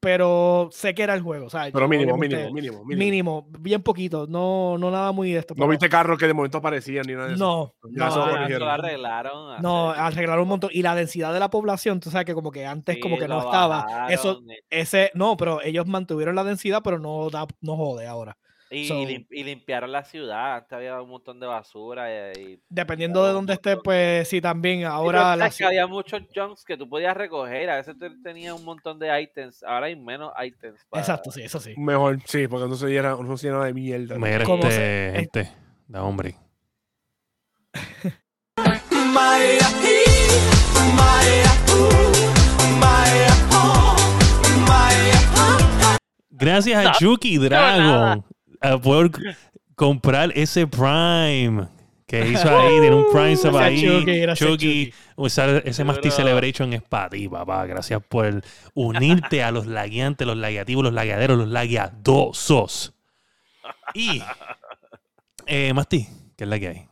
pero sé que era el juego, ¿sabes? Pero Yo mínimo, mínimo, mínimo, mínimo. mínimo, bien poquito, no, no nada muy de esto. No pero- viste carros que de momento aparecían ni nada de eso. no, Ya no, eso lo ah, eso lo arreglaron. no, arreglaron un montón. Y la densidad de la población, tú sabes que como que antes como que no estaba. Eso, bajaron, ese, no, pero ellos mantuvieron la densidad, pero no da, no jode ahora. Y, So- lim- y limpiaron la ciudad. Antes había un montón de basura. Y, y- Dependiendo de dónde un esté, montón. pues sí, también ahora la que ciudad- había muchos junks que tú podías recoger. A veces tú tenías un montón de items. Ahora hay menos items. para- Exacto, sí, eso sí. Mejor, sí, porque no se diera, no se llena de mierda. Mira, ¿Cómo este, se- gente, da hombre. Gracias a Chucky Dragon a por comprar ese Prime que hizo ahí. Tiene un Prime sub Gracias, ahí. Chucky, Chucky, usar ese Masti. Celebration es para ti, papá. Gracias por unirte a los lagueantes, los lagueativos, los lagueaderos, los lagueadosos. Y, eh, Masti, ¿qué es la que hay?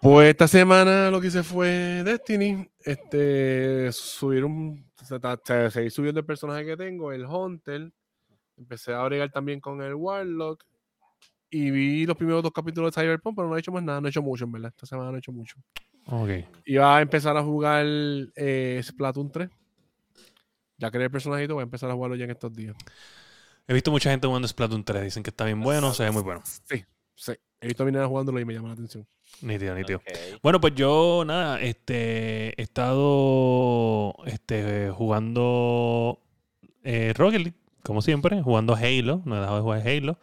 Pues esta semana lo que hice fue Destiny. Este, subir un. se- ta- se- Seguir subiendo el personaje que tengo, el Hunter. Empecé a bregar también con el Warlock. Y vi los primeros dos capítulos de Cyberpunk, pero no he hecho más nada. No he hecho mucho, en verdad. Esta semana no he hecho mucho. Ok. Iba a empezar a jugar eh, Splatoon 3. Ya creé el personajito, voy a empezar a jugarlo ya en estos días. He visto mucha gente jugando Splatoon 3. Dicen que está bien bueno, se ve muy bueno. Sí, sí. He visto a mi nena jugándolo y me llama la atención. Nítido, nítido. Ok. Bueno, pues yo, nada, este, he estado este, jugando eh, Rocket League, como siempre, jugando Halo, no he dejado de jugar Halo.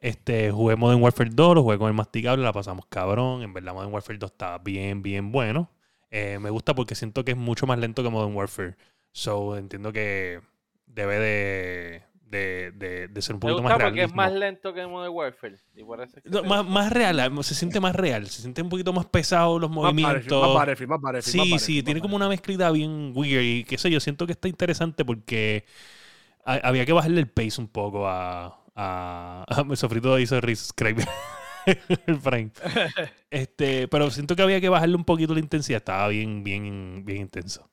Este, jugué Modern Warfare 2, lo jugué con el masticable, la pasamos cabrón. En verdad, Modern Warfare 2 está bien, bien bueno. Eh, me gusta porque siento que es mucho más lento que Modern Warfare. So, entiendo que debe de, de, de- de ser un Me poquito gusta más porque es más lento que Modern Warfare. Y por eso es que No, más, más real, ah, se siente más real, se siente un poquito más pesado los Más movimientos. más Battlefield, más Battlefield, Sí, más sí, tiene como una mezclita bien weird y qué sé yo, siento que está interesante porque había que bajarle el pace un poco a... a, a Sofrito hizo Riz Scrape el frame. Este, pero siento que había que bajarle un poquito la intensidad, estaba bien, bien, bien intenso.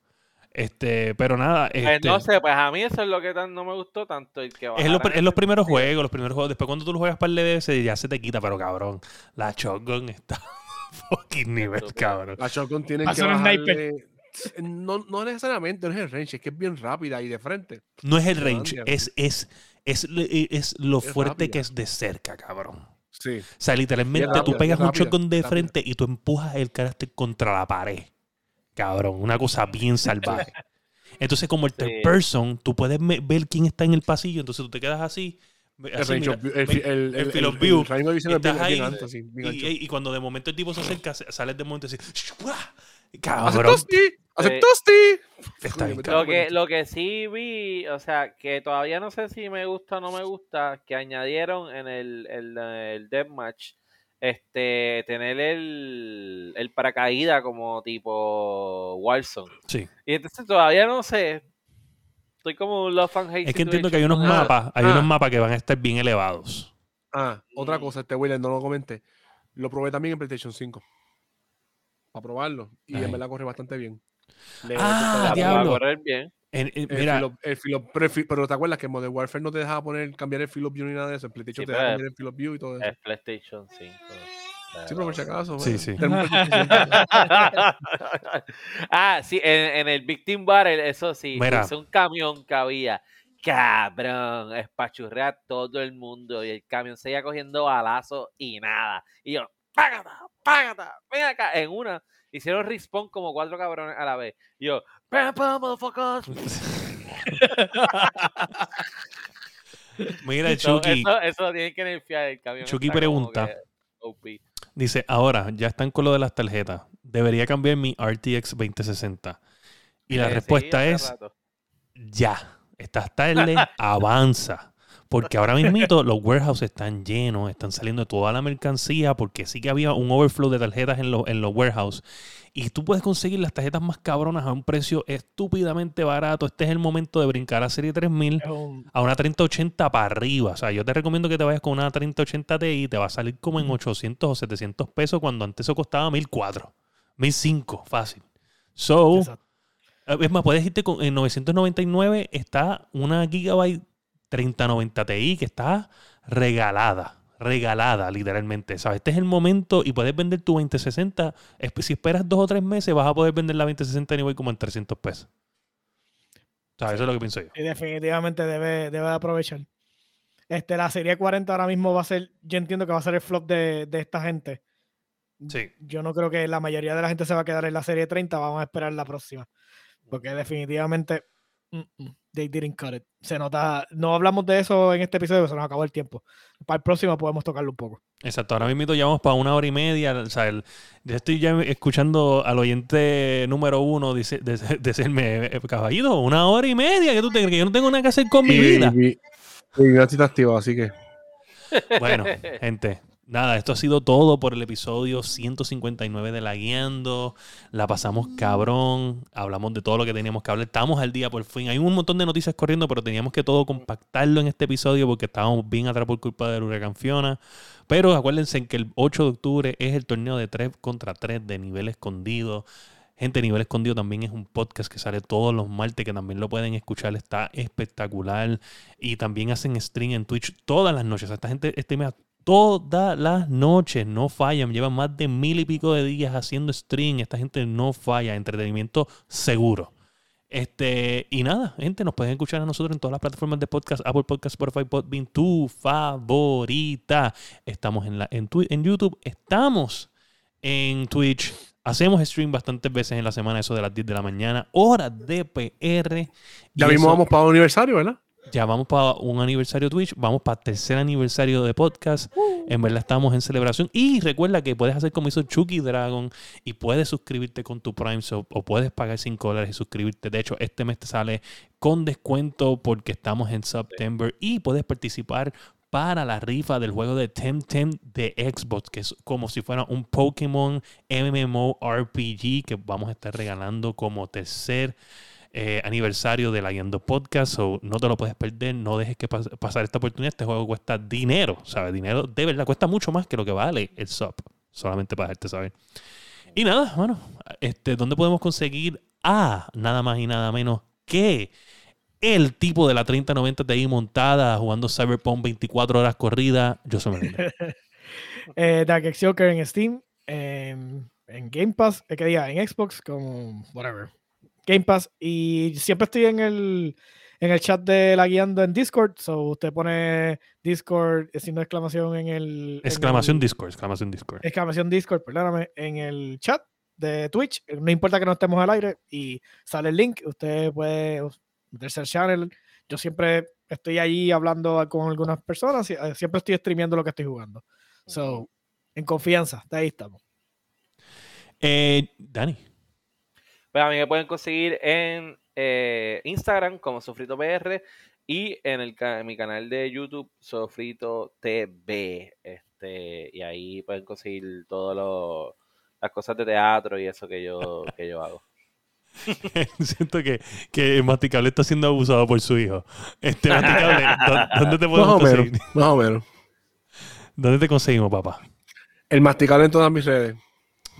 Este, pero nada, Pues este, no sé, pues a mí eso es lo que tan- no me gustó tanto. El que es, los, es primeros juegos, los primeros juegos. Después cuando tú lo juegas para el veces ya se te quita, pero cabrón, la shotgun está fucking nivel, cabrón. La Shotgun tiene que bajarle... No, no necesariamente, no es el range, es que es bien rápida y de frente. No es el range, es, es, es, es lo Es fuerte que rápida. es de cerca, cabrón. Sí. O sea, literalmente rápida, tú pegas un shotgun de rápida. frente y tú empujas el carácter contra la pared. Cabrón, una cosa bien salvaje. Entonces, como el third Sí. person, tú puedes ver quién está en el pasillo, entonces tú te quedas así. El mira, of view- el, field of view, estás ahí, alto, y, cuando de momento el tipo se acerca, sales de momento así. ¡guau! ¡Hace Cabrón. Cabrón. Lo que, lo que sí vi, o sea, que todavía no sé si me gusta o no me gusta, que añadieron en el, el, el Deathmatch, este, tener el, el paracaídas como tipo Warzone. Sí. Y entonces todavía no sé. Estoy como un love and hate. Es que entiendo que hay unos mapas, hay ah. unos mapas que van a estar bien elevados. Ah, otra Mm. cosa, este William, no lo comenté. Lo probé también en PlayStation 5. Para probarlo. Y Ay. en verdad corre bastante bien. Le- Ah, diablo. correr bien. En- en- el mira, feel of- el feel of- pero, el feel- pero te acuerdas que en Modern Warfare no te dejaba poner, cambiar el Field of View ni nada de eso. En PlayStation Sí, te deja pero- cambiar el Field of View y todo eso. Es PlayStation 5. sí, pero por si acaso. Sí, sí. tenemos PlayStation 5. ah, sí, en, en el Victim Battle, eso sí, Mira. es un camión que había. Cabrón, espachurré a todo el mundo y el camión seguía cogiendo balazos y nada. Y yo, págata, págata, ven acá. En una, hicieron respawn como cuatro cabrones a la vez. Y yo, pam, pam, motherfuckers. mira, Chucky. eso, eso lo tienen que nerfear el camión. Chucky pregunta. Dice, ahora, ya están con lo de las tarjetas. Debería cambiar mi RTX 2060. Y la Eh, respuesta es, rato. ya. Estás tarde, avanza. Porque ahora mismo los warehouses están llenos, están saliendo toda la mercancía, porque sí que había un overflow de tarjetas en, los en los warehouses. Y tú puedes conseguir las tarjetas más cabronas a un precio estúpidamente barato. Este es el momento de brincar a Serie 3000 Es un- a una 3080 para arriba. O sea, yo te recomiendo que te vayas con una 3080 Ti y te va a salir como en 800 o 700 pesos cuando antes eso costaba 1400, 1500, fácil. So, Exacto. es más, puedes irte con en 999 está una Gigabyte 3090 Ti que está regalada. Regalada, literalmente. ¿Sabes? Este es el momento y puedes vender tu 2060. Espe- Si esperas dos o tres meses, vas a poder vender la 2060 anyway como en 300 pesos. ¿Sabes? Eso es lo que pienso yo. Y definitivamente debe, debe de aprovechar. Este, la serie 40 ahora mismo va a ser, yo entiendo que va a ser el flop de, de esta gente. Sí. Yo no creo que la mayoría de la gente se va a quedar en la serie 30, vamos a esperar la próxima. Porque definitivamente Mm, mm, They didn't cut it. Se nota. No hablamos de eso en este episodio, se nos acabó el tiempo. Para el próximo podemos tocarlo un poco. Exacto, ahora mismo ya vamos para una hora y media. O sea, el- yo estoy ya escuchando al oyente número uno dice, de- decirme, "Eh, caballito, una hora y media, que tú te crees que yo no tengo nada que hacer con mi Y- vida. Y, y activo, así que. Bueno, gente, nada, esto ha sido todo por el episodio 159 de La Guiando. La pasamos cabrón, hablamos de todo lo que teníamos que hablar. Estamos al día por fin. Hay un montón de noticias corriendo, pero teníamos que todo compactarlo en este episodio porque estábamos bien atrás por culpa del huracán Fiona. Pero acuérdense que el 8 de octubre es el torneo de 3 contra 3 de nivel escondido. Gente, Nivel Escondido también es un podcast que sale todos los martes, que también lo pueden escuchar, está espectacular. Y también hacen stream en Twitch todas las noches. Esta gente streamea todas las noches, no fallan. Llevan más de mil y pico de días haciendo stream. Esta gente no falla. Entretenimiento seguro. Este, y nada, gente, nos pueden escuchar a nosotros en todas las plataformas de podcast, Apple Podcast, Spotify, Podbean, tu favorita. Estamos en, la, en, Twi- en YouTube, estamos en Twitch. Hacemos stream bastantes veces en la semana, eso de las 10 de la mañana, hora de PR. Ya mismo vamos para el aniversario, ¿verdad? Ya vamos para un aniversario Twitch, vamos para tercer aniversario de podcast. En verdad estamos en celebración. Y recuerda que puedes hacer como hizo Chucky Dragon y puedes suscribirte con tu Prime o puedes pagar 5 dólares y suscribirte. De hecho, este mes te sale con descuento porque estamos en September y puedes participar para la rifa del juego de Temtem de Xbox, que es como si fuera un Pokémon MMORPG que vamos a estar regalando como tercer eh, aniversario de la Guiando Podcast. So, no te lo puedes perder, no dejes que pas- pasar esta oportunidad. Este juego cuesta dinero, ¿sabes? Dinero de verdad, cuesta mucho más que lo que vale el sub. Solamente para dejarte saber. Y nada, bueno, este, ¿dónde podemos conseguir a nada más y nada menos que el tipo de la 3090 Ti montada jugando Cyberpunk 24 horas corrida? Yo soy Melinda. Eh, Dark X Joker en Steam, en, en Game Pass, eh, que diga, en Xbox, como whatever. Game Pass. Y siempre estoy en el, en el chat de la guiando en Discord. So usted pone Discord, eh, signo de exclamación en el. en Exclamación el- Discord, exclamación Discord. exclamación Discord, perdóname, en el chat de Twitch. eh, No importa que no estemos al aire y sale el link. Usted puede meterse al channel. Yo siempre estoy allí hablando con algunas personas. y, eh, Siempre estoy streameando lo que estoy jugando. So, en confianza, de ahí estamos. Eh, Dani. Pues a mí me pueden conseguir en eh, Instagram como Sofrito PR y en, el, en mi canal de YouTube Sofrito TV. Este, y ahí pueden conseguir todas las cosas de teatro y eso que yo, que yo hago. Siento que, que Masticable está siendo abusado por su hijo. Este Masticable, ¿dó- ¿dónde te Más podemos o menos. conseguir? Más o menos. ¿Dónde te conseguimos, papá? El masticable en todas mis redes.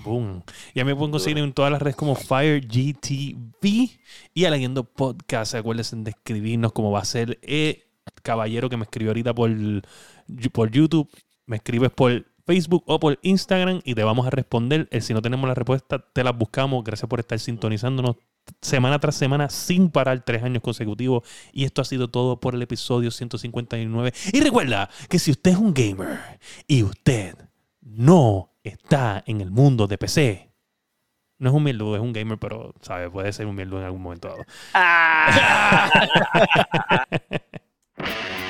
Boom. Ya me pueden conseguir en todas las redes como FireGTV y a Leyendo Podcast. Acuérdense de escribirnos como va a ser el caballero que me escribió ahorita por, por YouTube. Me escribes por Facebook o por Instagram y te vamos a responder. Eh, Si no tenemos la respuesta, te las buscamos. Gracias por estar sintonizándonos semana tras semana sin parar tres años consecutivos. Y esto ha sido todo por el episodio 159. Y recuerda que si usted es un gamer y usted no está en el mundo de PC. No es un mildudo, es un gamer, pero, sabe Puede ser un mildudo en algún momento dado. Ah.